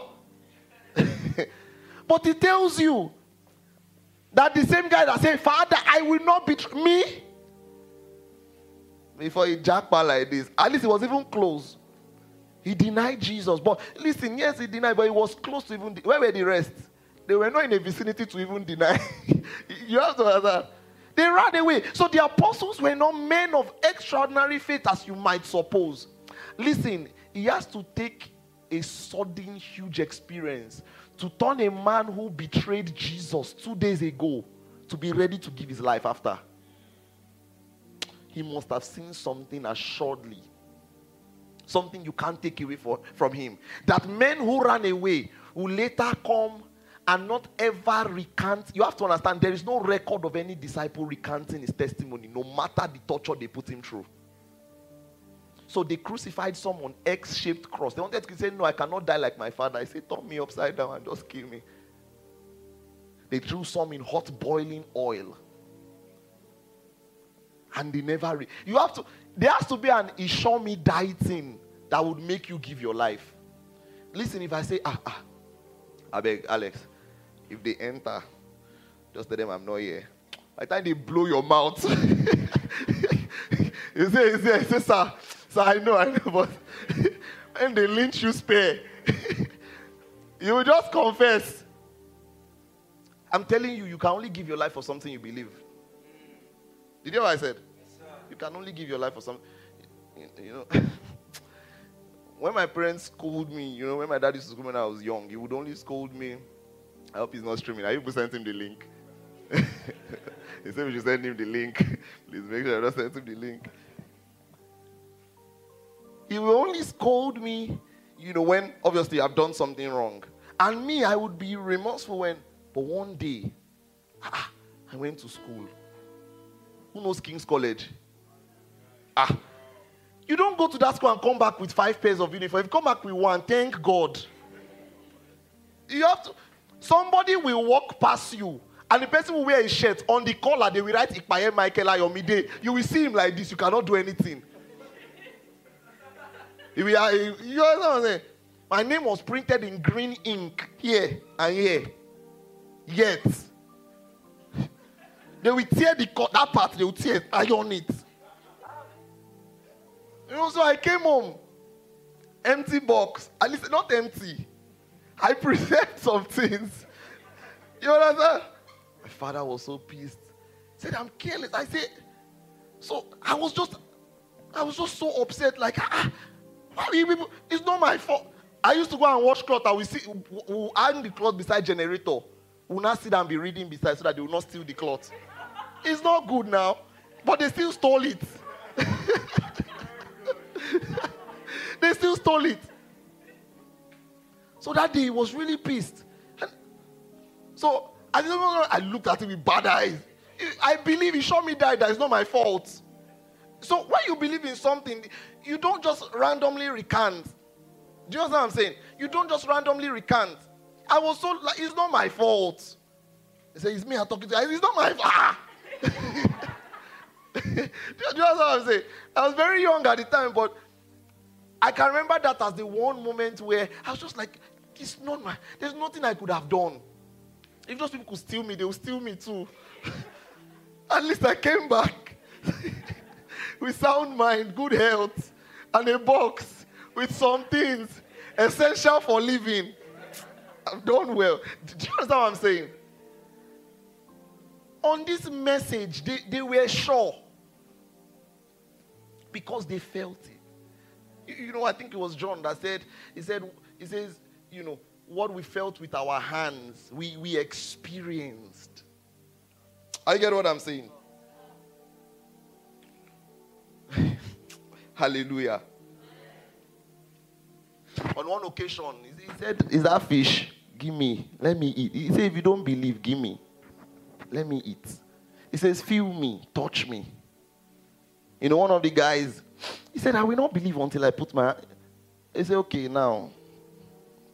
but it tells you that the same guy that said, Father, I will not betray me. Before he jackpot like this, at least he was even close. He denied Jesus. But listen, yes, he denied, but he was close to even. Where were the rest? They were not in a vicinity to even deny. you have to understand. They ran away. So the apostles were not men of extraordinary faith as you might suppose. Listen, he has to take a sudden, huge experience to turn a man who betrayed Jesus two days ago to be ready to give his life after. He must have seen something assuredly. Something you can't take away for, from him. That men who ran away will later come and not ever recant. You have to understand there is no record of any disciple recanting his testimony, no matter the torture they put him through. So they crucified someone X shaped cross. They wanted to say, No, I cannot die like my father. I said, Turn me upside down and just kill me. They threw some in hot boiling oil. And they never. Re- you have to. There has to be an Ishomi dieting that would make you give your life. Listen, if I say, ah, ah, I beg, Alex, if they enter, just tell them I'm not here. By the time they blow your mouth, you say, you say, you say, sir, sir, I know, I know, but when they lynch you, spare. you will just confess. I'm telling you, you can only give your life for something you believe. Did you hear what I said? Yes, you can only give your life for something. You know, when my parents scolded me, you know, when my dad used to school when I was young, he would only scold me I hope he's not streaming. I you sent him the link. he said we should send him the link. Please make sure I don't send him the link. He will only scold me, you know, when obviously I've done something wrong. And me, I would be remorseful when, but one day, ah, I went to school. Who knows King's College? Ah, You don't go to that school and come back with five pairs of uniform. If you come back with one, thank God. You have to. Somebody will walk past you, and the person will wear a shirt on the collar. They will write Ipaye Michael Ayomide. You will see him like this. You cannot do anything. You, know uh, what I'm saying? My name was printed in green ink here and here. Yet, they will tear the that part. They will tear iron it. You know, so I came home, empty box. At least not empty. I present some things. You understand? My father was so pissed. He said, I'm careless. I said, so I was just, I was just so upset. Like, ah, why you people? It's not my fault. I used to go and wash clothes. I will see, we'll hang the cloth beside generator. We'll not sit and be reading beside so that they will not steal the cloth. It's not good now, but they still stole it. they still stole it. So that day he was really pissed. And so I know. I looked at him with bad eyes. I believe he showed me that. That is not my fault. So when you believe in something, you don't just randomly recant. Do you understand what I'm saying? You don't just randomly recant. I was so like, it's not my fault. He said, It's me I'm talking to. You. It's not my fault. Ah. do you understand what I'm saying? I was very young at the time, but I can remember that as the one moment where I was just like, it's not my, there's nothing I could have done. If those people could steal me, they would steal me too. At least I came back with sound mind, good health, and a box with some things essential for living. I've done well. Do you understand what I'm saying? On this message, they, they were sure because they felt it. You, you know, I think it was John that said, he said, he says, you know, what we felt with our hands, we, we experienced. I get what I'm saying. Hallelujah. On one occasion, he said, Is that fish? Give me. Let me eat. He said, If you don't believe, give me. Let me eat. He says, Feel me, touch me. You know, one of the guys, he said, I will not believe until I put my. He said, Okay, now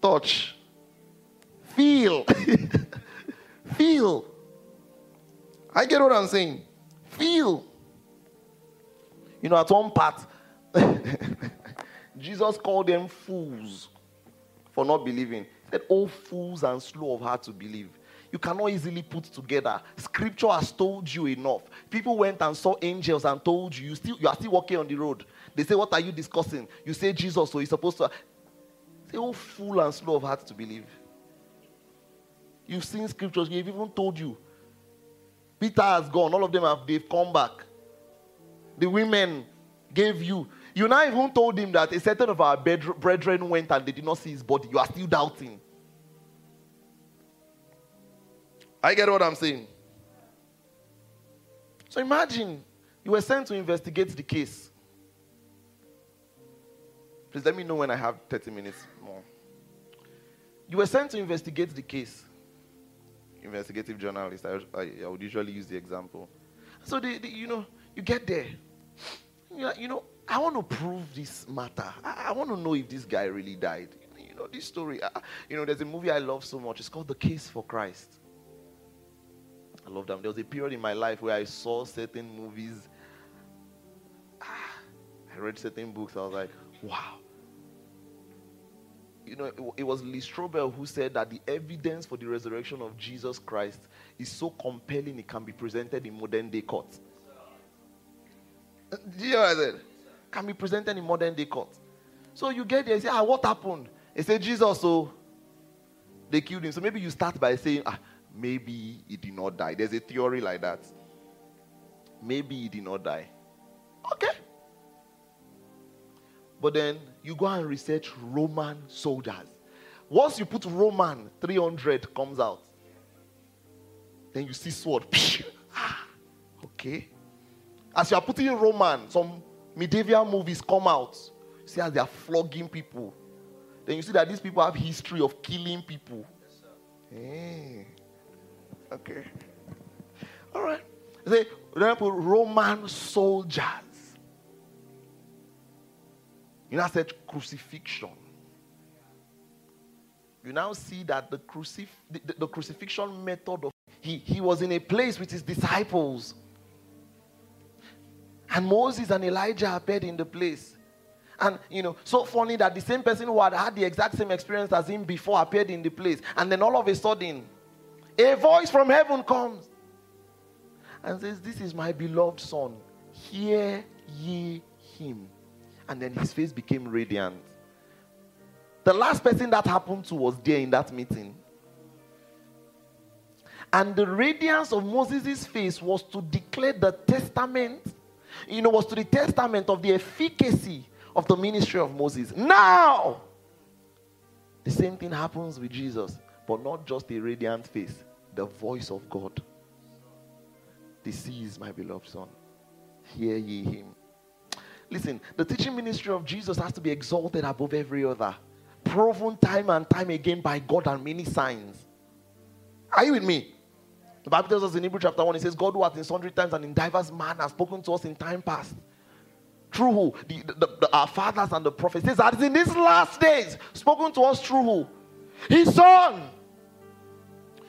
touch, feel, feel. I get what I'm saying. Feel. You know, at one part, Jesus called them fools for not believing. He said, Oh, fools and slow of heart to believe. You cannot easily put together. Scripture has told you enough. People went and saw angels and told you, you, still, you are still walking on the road. They say, What are you discussing? You say Jesus, so he's supposed to. Oh, fool and slow of heart to believe. You've seen scriptures, they've even told you. Peter has gone, all of them have they've come back. The women gave you. You now even told him that a certain of our brethren went and they did not see his body. You are still doubting. I get what I'm saying. So imagine you were sent to investigate the case. Please let me know when I have 30 minutes more. You were sent to investigate the case. Investigative journalist, I, I, I would usually use the example. So, the, the, you know, you get there. You, know, I want to prove this matter. I, I, want to know if this guy really died. You know, this story. I, you know, there's a movie I love so much. It's called The Case for Christ. I love them. There was a period in my life where I saw certain movies. Ah, I read certain books. I was like, wow you know, it, it was Lee Strobel who said that the evidence for the resurrection of Jesus Christ is so compelling it can be presented in modern day courts. Uh, do you know what I said? Can be presented in modern day court. So you get there, you say, ah, what happened? They say, Jesus, so they killed him. So maybe you start by saying, ah, maybe he did not die. There's a theory like that. Maybe he did not die. Okay. But then you go and research Roman soldiers. Once you put Roman, 300 comes out. Then you see sword. ah, okay. As you are putting Roman, some medieval movies come out. You See as they are flogging people. Then you see that these people have history of killing people. Hey. Eh. Okay. All right. Put Roman soldiers. You now said crucifixion. You now see that the, crucif- the, the, the crucifixion method of he, he was in a place with his disciples. And Moses and Elijah appeared in the place. And you know, so funny that the same person who had had the exact same experience as him before appeared in the place. And then all of a sudden, a voice from heaven comes and says, This is my beloved son. Hear ye him. And then his face became radiant. The last person that happened to was there in that meeting. And the radiance of Moses' face was to declare the testament, you know, was to the testament of the efficacy of the ministry of Moses. Now, the same thing happens with Jesus, but not just a radiant face, the voice of God. This is my beloved Son. Hear ye him. Listen, the teaching ministry of Jesus has to be exalted above every other, proven time and time again by God and many signs. Are you with me? The Bible tells us in Hebrew chapter 1, it says, God who has in sundry times and in diverse manners spoken to us in time past. Through who? The, the, the, our fathers and the prophets. It says in these last days, spoken to us through who? His son.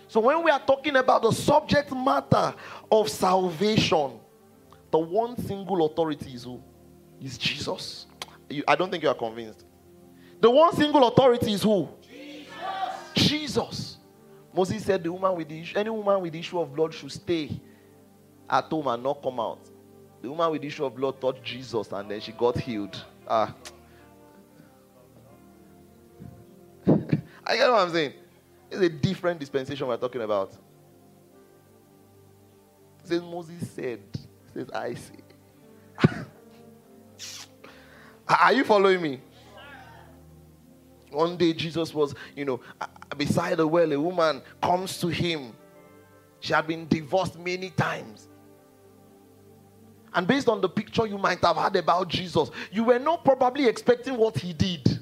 So when we are talking about the subject matter of salvation, the one single authority is who? Is Jesus. You, I don't think you are convinced. The one single authority is who? Jesus. Jesus. Moses said, "The woman with the issue, any woman with the issue of blood should stay at home and not come out." The woman with the issue of blood touched Jesus, and then she got healed. Ah. I get what I'm saying. It's a different dispensation we're talking about. It says Moses said, says I say. Are you following me? One day Jesus was, you know, beside the well. A woman comes to him. She had been divorced many times. And based on the picture you might have had about Jesus, you were not probably expecting what he did.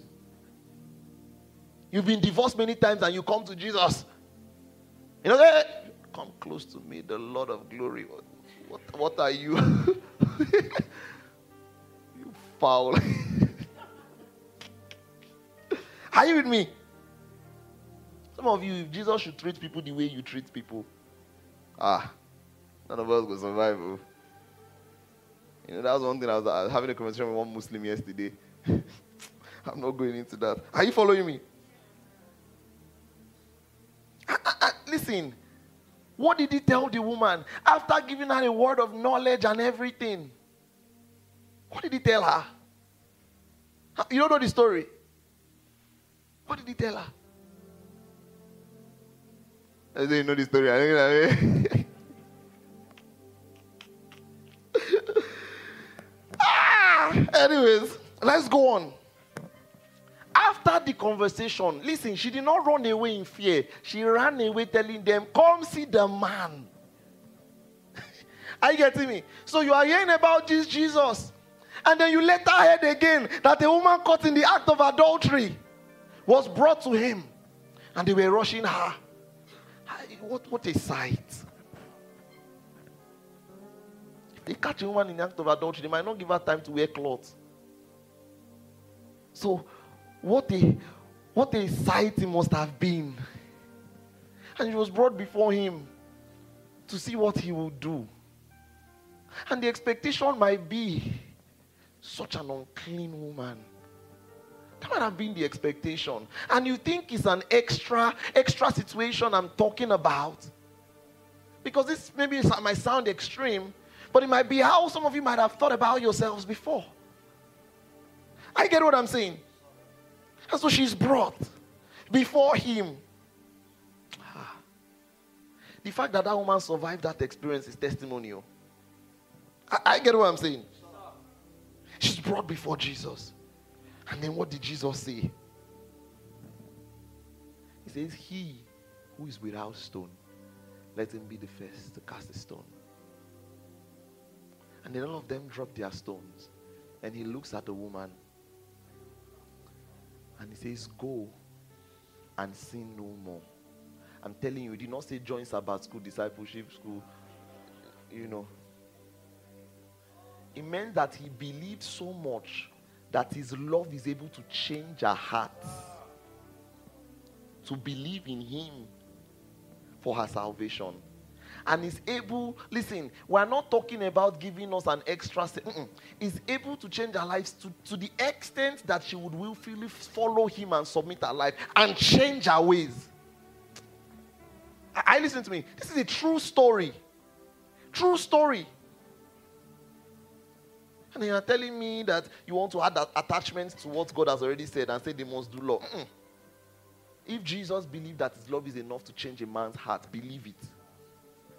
You've been divorced many times and you come to Jesus. You know, hey, come close to me, the Lord of glory. What, what, what are you? foul. are you with me? Some of you, Jesus should treat people the way you treat people. Ah, none of us will survive. Oh. You know, that was one thing I was, I was having a conversation with one Muslim yesterday. I'm not going into that. Are you following me? I, I, listen, what did he tell the woman after giving her a word of knowledge and everything? What did he tell her? You don't know the story. What did he tell her? I didn't know the story. I mean. ah! Anyways, let's go on. After the conversation, listen, she did not run away in fear. She ran away telling them, Come see the man. are you getting me? So you are hearing about this Jesus. And then you later heard again that a woman caught in the act of adultery was brought to him. And they were rushing her. What, what a sight. They catch a woman in the act of adultery, they might not give her time to wear clothes. So, what a what a sight it must have been. And she was brought before him to see what he would do. And the expectation might be such an unclean woman. That might have been the expectation. And you think it's an extra, extra situation I'm talking about. Because this maybe might sound extreme, but it might be how some of you might have thought about yourselves before. I get what I'm saying. And so she's brought before him. Ah. The fact that that woman survived that experience is testimonial. I, I get what I'm saying. She's brought before Jesus. And then what did Jesus say? He says, He who is without stone, let him be the first to cast a stone. And then all of them drop their stones. And he looks at the woman and he says, Go and sin no more. I'm telling you, he did not say join Sabbath school, discipleship school, you know. It meant that he believed so much that his love is able to change her heart to believe in him for her salvation. And is able, listen, we're not talking about giving us an extra, is able to change our lives to, to the extent that she would willfully follow him and submit her life and change her ways. I, I listen to me. This is a true story. True story. And you are telling me that you want to add attachment to what God has already said and say they must do law. Mm-mm. If Jesus believed that his love is enough to change a man's heart, believe it.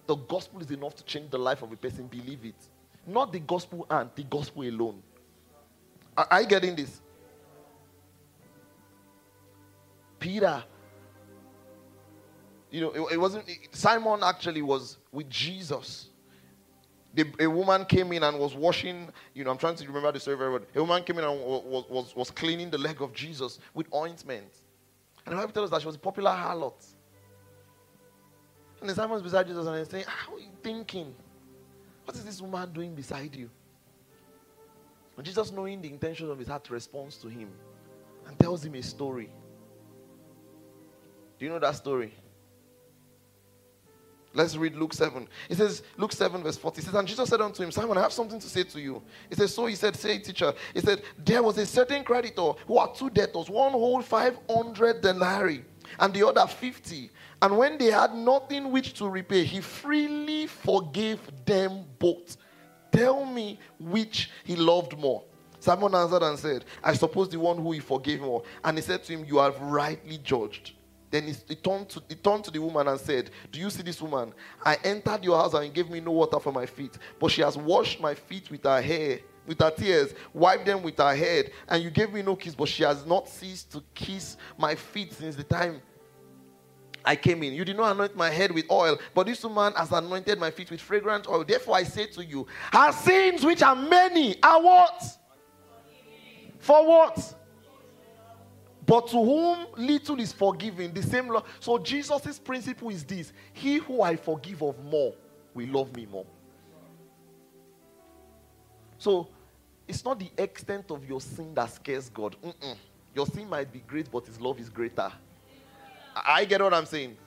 The gospel is enough to change the life of a person, believe it. Not the gospel and the gospel alone. Are, are you getting this? Peter, you know, it, it wasn't, it, Simon actually was with Jesus the, a woman came in and was washing, you know, I'm trying to remember the story very well. A woman came in and was, was, was cleaning the leg of Jesus with ointment. And the Bible tells us that she was a popular harlot. And the Simon's beside Jesus and he's saying, How are you thinking? What is this woman doing beside you? And Jesus, knowing the intention of his heart, responds to him and tells him a story. Do you know that story? Let's read Luke 7. It says, Luke 7, verse 40. It says, And Jesus said unto him, Simon, I have something to say to you. He says, So he said, Say, teacher. He said, There was a certain creditor who had two debtors, one hold 500 denarii, and the other 50. And when they had nothing which to repay, he freely forgave them both. Tell me which he loved more. Simon answered and said, I suppose the one who he forgave more. And he said to him, You have rightly judged. Then he, he, turned to, he turned to the woman and said, Do you see this woman? I entered your house and you gave me no water for my feet, but she has washed my feet with her hair, with her tears, wiped them with her head, and you gave me no kiss, but she has not ceased to kiss my feet since the time I came in. You did not anoint my head with oil, but this woman has anointed my feet with fragrant oil. Therefore, I say to you, her sins, which are many, are what? For what? But to whom little is forgiven, the same law. So Jesus' principle is this He who I forgive of more will love me more. So it's not the extent of your sin that scares God. Mm-mm. Your sin might be great, but his love is greater. I get what I'm saying.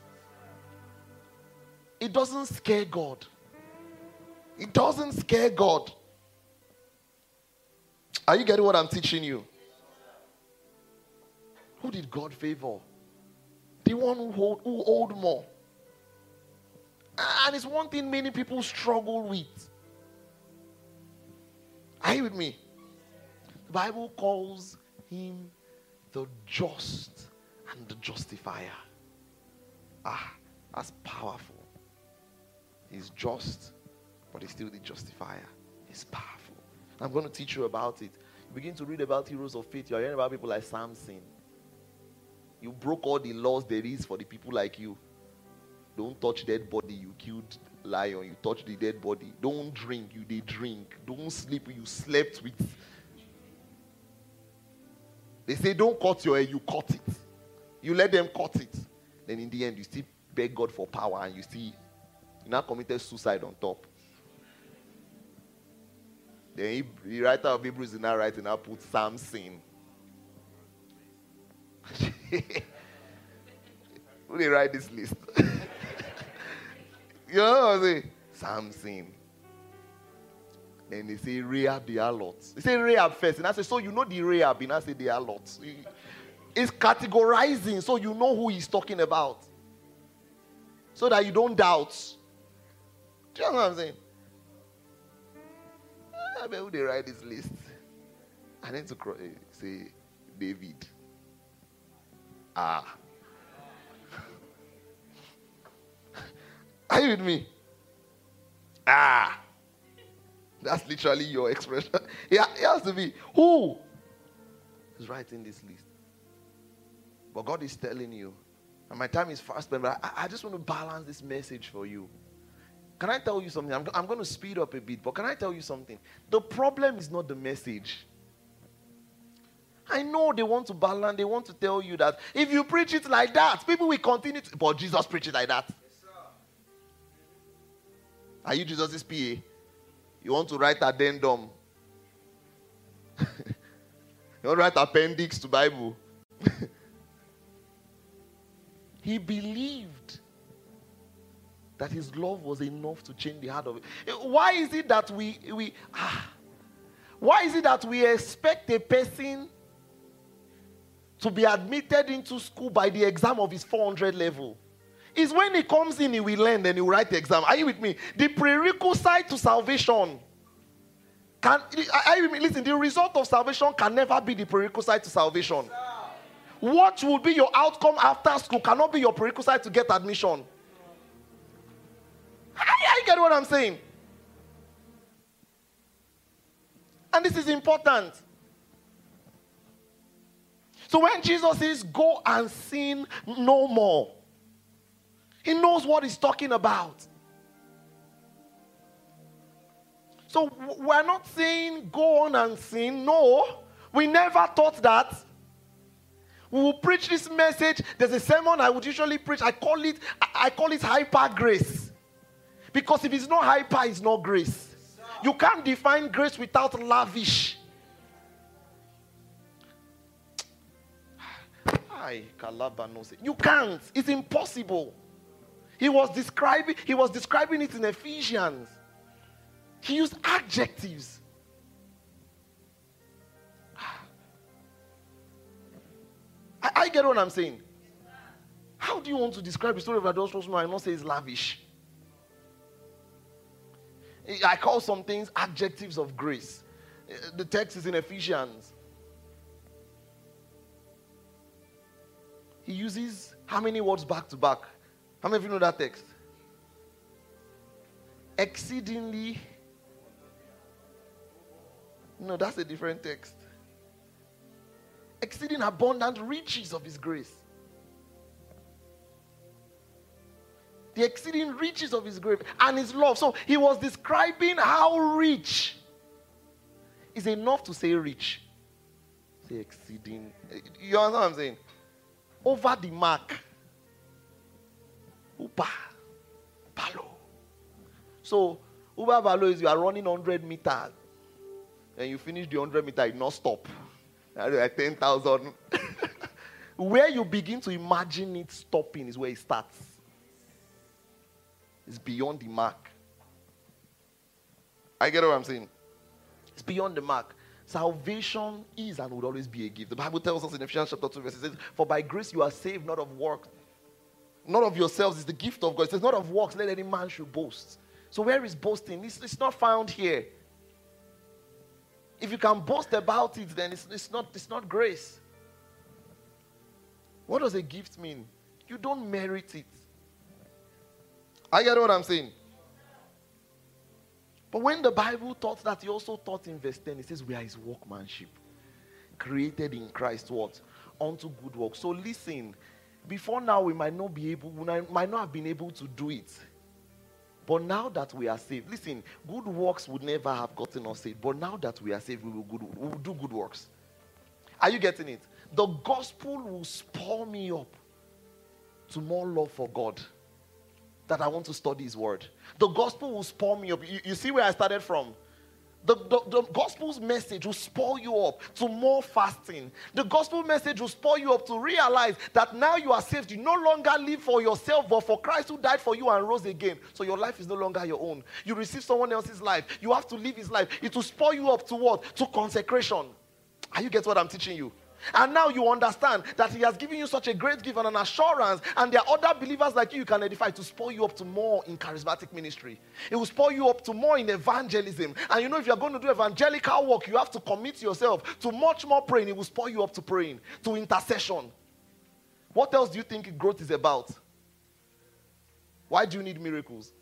It doesn't scare God. It doesn't scare God. Are you getting what I'm teaching you? Who did God favor? The one who hold, who hold more. And it's one thing many people struggle with. Are you with me? The Bible calls him the just and the justifier. Ah, that's powerful. He's just, but he's still the justifier. He's powerful. I'm going to teach you about it. You begin to read about heroes of faith. You're hearing about people like Samson. You broke all the laws there is for the people like you. Don't touch dead body. You killed lion. You touch the dead body. Don't drink. You did drink. Don't sleep. You slept with. They say don't cut your hair. You cut it. You let them cut it. Then in the end, you still beg God for power and you see you now committed suicide on top. Then he, the writer of Hebrews is now writing, now put Samson. Who they write this list? you know what I'm saying? Samson. Then they say Rahab the harlot. They say Rahab first. And I say, so you know the Rahab. And I say the harlot. It's categorizing so you know who he's talking about. So that you don't doubt. Do you know what I'm saying? Ah, I bet who they write this list. I need to eh, say David. Ah. Are you with me? Ah. That's literally your expression. Yeah, it has to be who is writing this list. But God is telling you, and my time is fast, but I, I just want to balance this message for you. Can I tell you something? I'm, I'm going to speed up a bit, but can I tell you something? The problem is not the message. I know they want to balance, they want to tell you that if you preach it like that, people will continue to. But Jesus preached it like that. Yes, Are you Jesus' PA? You want to write addendum? You want to write appendix to Bible. he believed that his love was enough to change the heart of it. Why is it that we we ah, why is it that we expect a person to be admitted into school by the exam of his 400 level? Is when he comes in, he will learn, and he will write the exam. Are you with me? The prerequisite to salvation can I, I listen? The result of salvation can never be the prerequisite to salvation. What will be your outcome after school cannot be your prerequisite to get admission. I, I get what I'm saying. And this is important. So when Jesus says, Go and sin no more, he knows what he's talking about. So we're not saying go on and sin. No, we never thought that. We will preach this message. There's a sermon I would usually preach. I call it I call it hyper grace. Because if it's not hyper, it's not grace. You can't define grace without lavish. You can't. It's impossible. He was describing, he was describing it in Ephesians. He used adjectives. Ah. I, I, get what I'm saying. How do you want to describe the story of adulterous man and not say it's lavish? I call some things adjectives of grace. The text is in Ephesians. He uses how many words back to back? How many of you know that text? Exceedingly. No, that's a different text. Exceeding abundant riches of his grace. the exceeding riches of his grace and his love. So he was describing how rich is enough to say rich. Say exceeding. You understand what I'm saying? Over the mark. Uber. Balo. So Uber Balo is you are running 100 meters and you finish the 100 meter, you not stop. Like 10,000. where you begin to imagine it stopping is where it starts It's beyond the mark. I get what I'm saying. It's beyond the mark. Salvation is and would always be a gift. The Bible tells us in Ephesians chapter 2, verse 6, For by grace you are saved, not of works, not of yourselves, is the gift of God. It says, Not of works, let any man should boast. So where is boasting? It's, it's not found here. If you can boast about it, then it's, it's, not, it's not grace. What does a gift mean? You don't merit it. I get what I'm saying. But when the Bible taught that, he also taught in verse 10, it says, We are his workmanship, created in Christ, what? Unto good work. So listen, before now we might not be able, we might not have been able to do it. But now that we are saved, listen, good works would never have gotten us saved. But now that we are saved, we will, good, we will do good works. Are you getting it? The gospel will spur me up to more love for God that I want to study His Word. The gospel will spur me up. You, you see where I started from? The, the, the, gospel's message will spur you up to more fasting. The gospel message will spur you up to realize that now you are saved. You no longer live for yourself, but for Christ who died for you and rose again. So your life is no longer your own. You receive someone else's life. You have to live his life. It will spur you up to what? To consecration. Are you get what I'm teaching you? And now you understand that He has given you such a great gift and an assurance, and there are other believers like you you can edify to spur you up to more in charismatic ministry. It will spur you up to more in evangelism. And you know, if you're going to do evangelical work, you have to commit yourself to much more praying. It will spur you up to praying, to intercession. What else do you think growth is about? Why do you need miracles?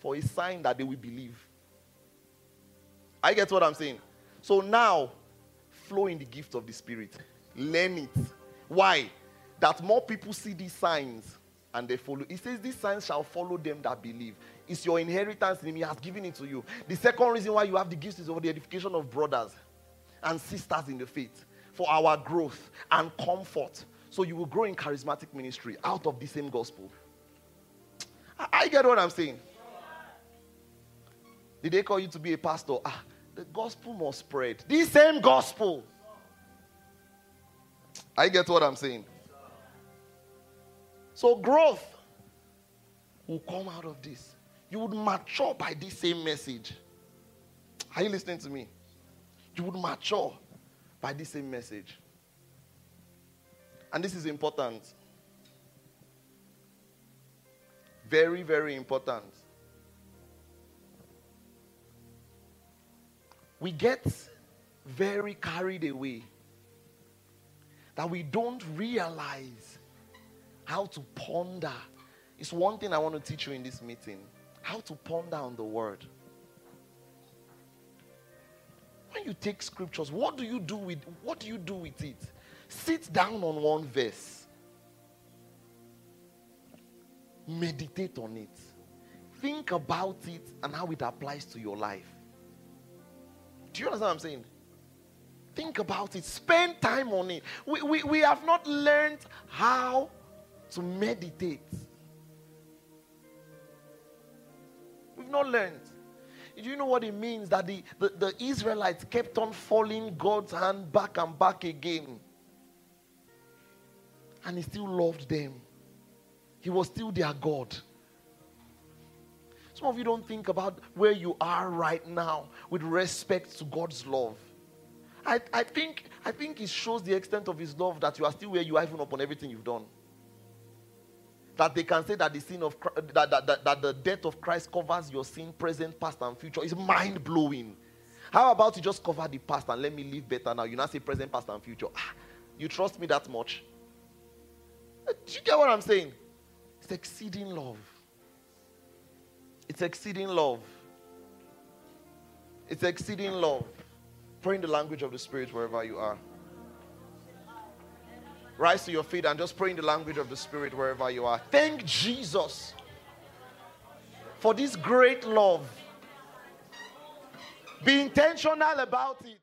For a sign that they will believe. I get what I'm saying. So now, flow in the gift of the Spirit. Learn it. Why? That more people see these signs and they follow. He says, These signs shall follow them that believe. It's your inheritance in Him. He has given it to you. The second reason why you have the gifts is over the edification of brothers and sisters in the faith for our growth and comfort. So you will grow in charismatic ministry out of the same gospel. I, I get what I'm saying. Did they call you to be a pastor? Ah, the gospel must spread. The same gospel. I get what I'm saying. So growth will come out of this. You would mature by this same message. Are you listening to me? You would mature by this same message. And this is important. Very, very important. We get very carried away that we don't realize how to ponder. It's one thing I want to teach you in this meeting how to ponder on the word. When you take scriptures, what do you do with what do you do with it? Sit down on one verse. Meditate on it. Think about it and how it applies to your life. Do you understand what I'm saying? Think about it. Spend time on it. We, we, we have not learned how to meditate. We've not learned. Do you know what it means that the, the, the Israelites kept on falling God's hand back and back again? And He still loved them, He was still their God. Some of you don't think about where you are right now with respect to God's love. I, I, think, I think it shows the extent of His love that you are still where you are, even upon everything you've done that they can say that the sin of that, that, that, that the death of Christ covers your sin, present, past, and future is mind blowing. How about you just cover the past and let me live better now? You now say present, past, and future. Ah, you trust me that much? Do you get what I'm saying? It's exceeding love. It's exceeding love. It's exceeding love. Pray in the language of the Spirit wherever you are. Rise to your feet and just pray in the language of the Spirit wherever you are. Thank Jesus for this great love. Be intentional about it.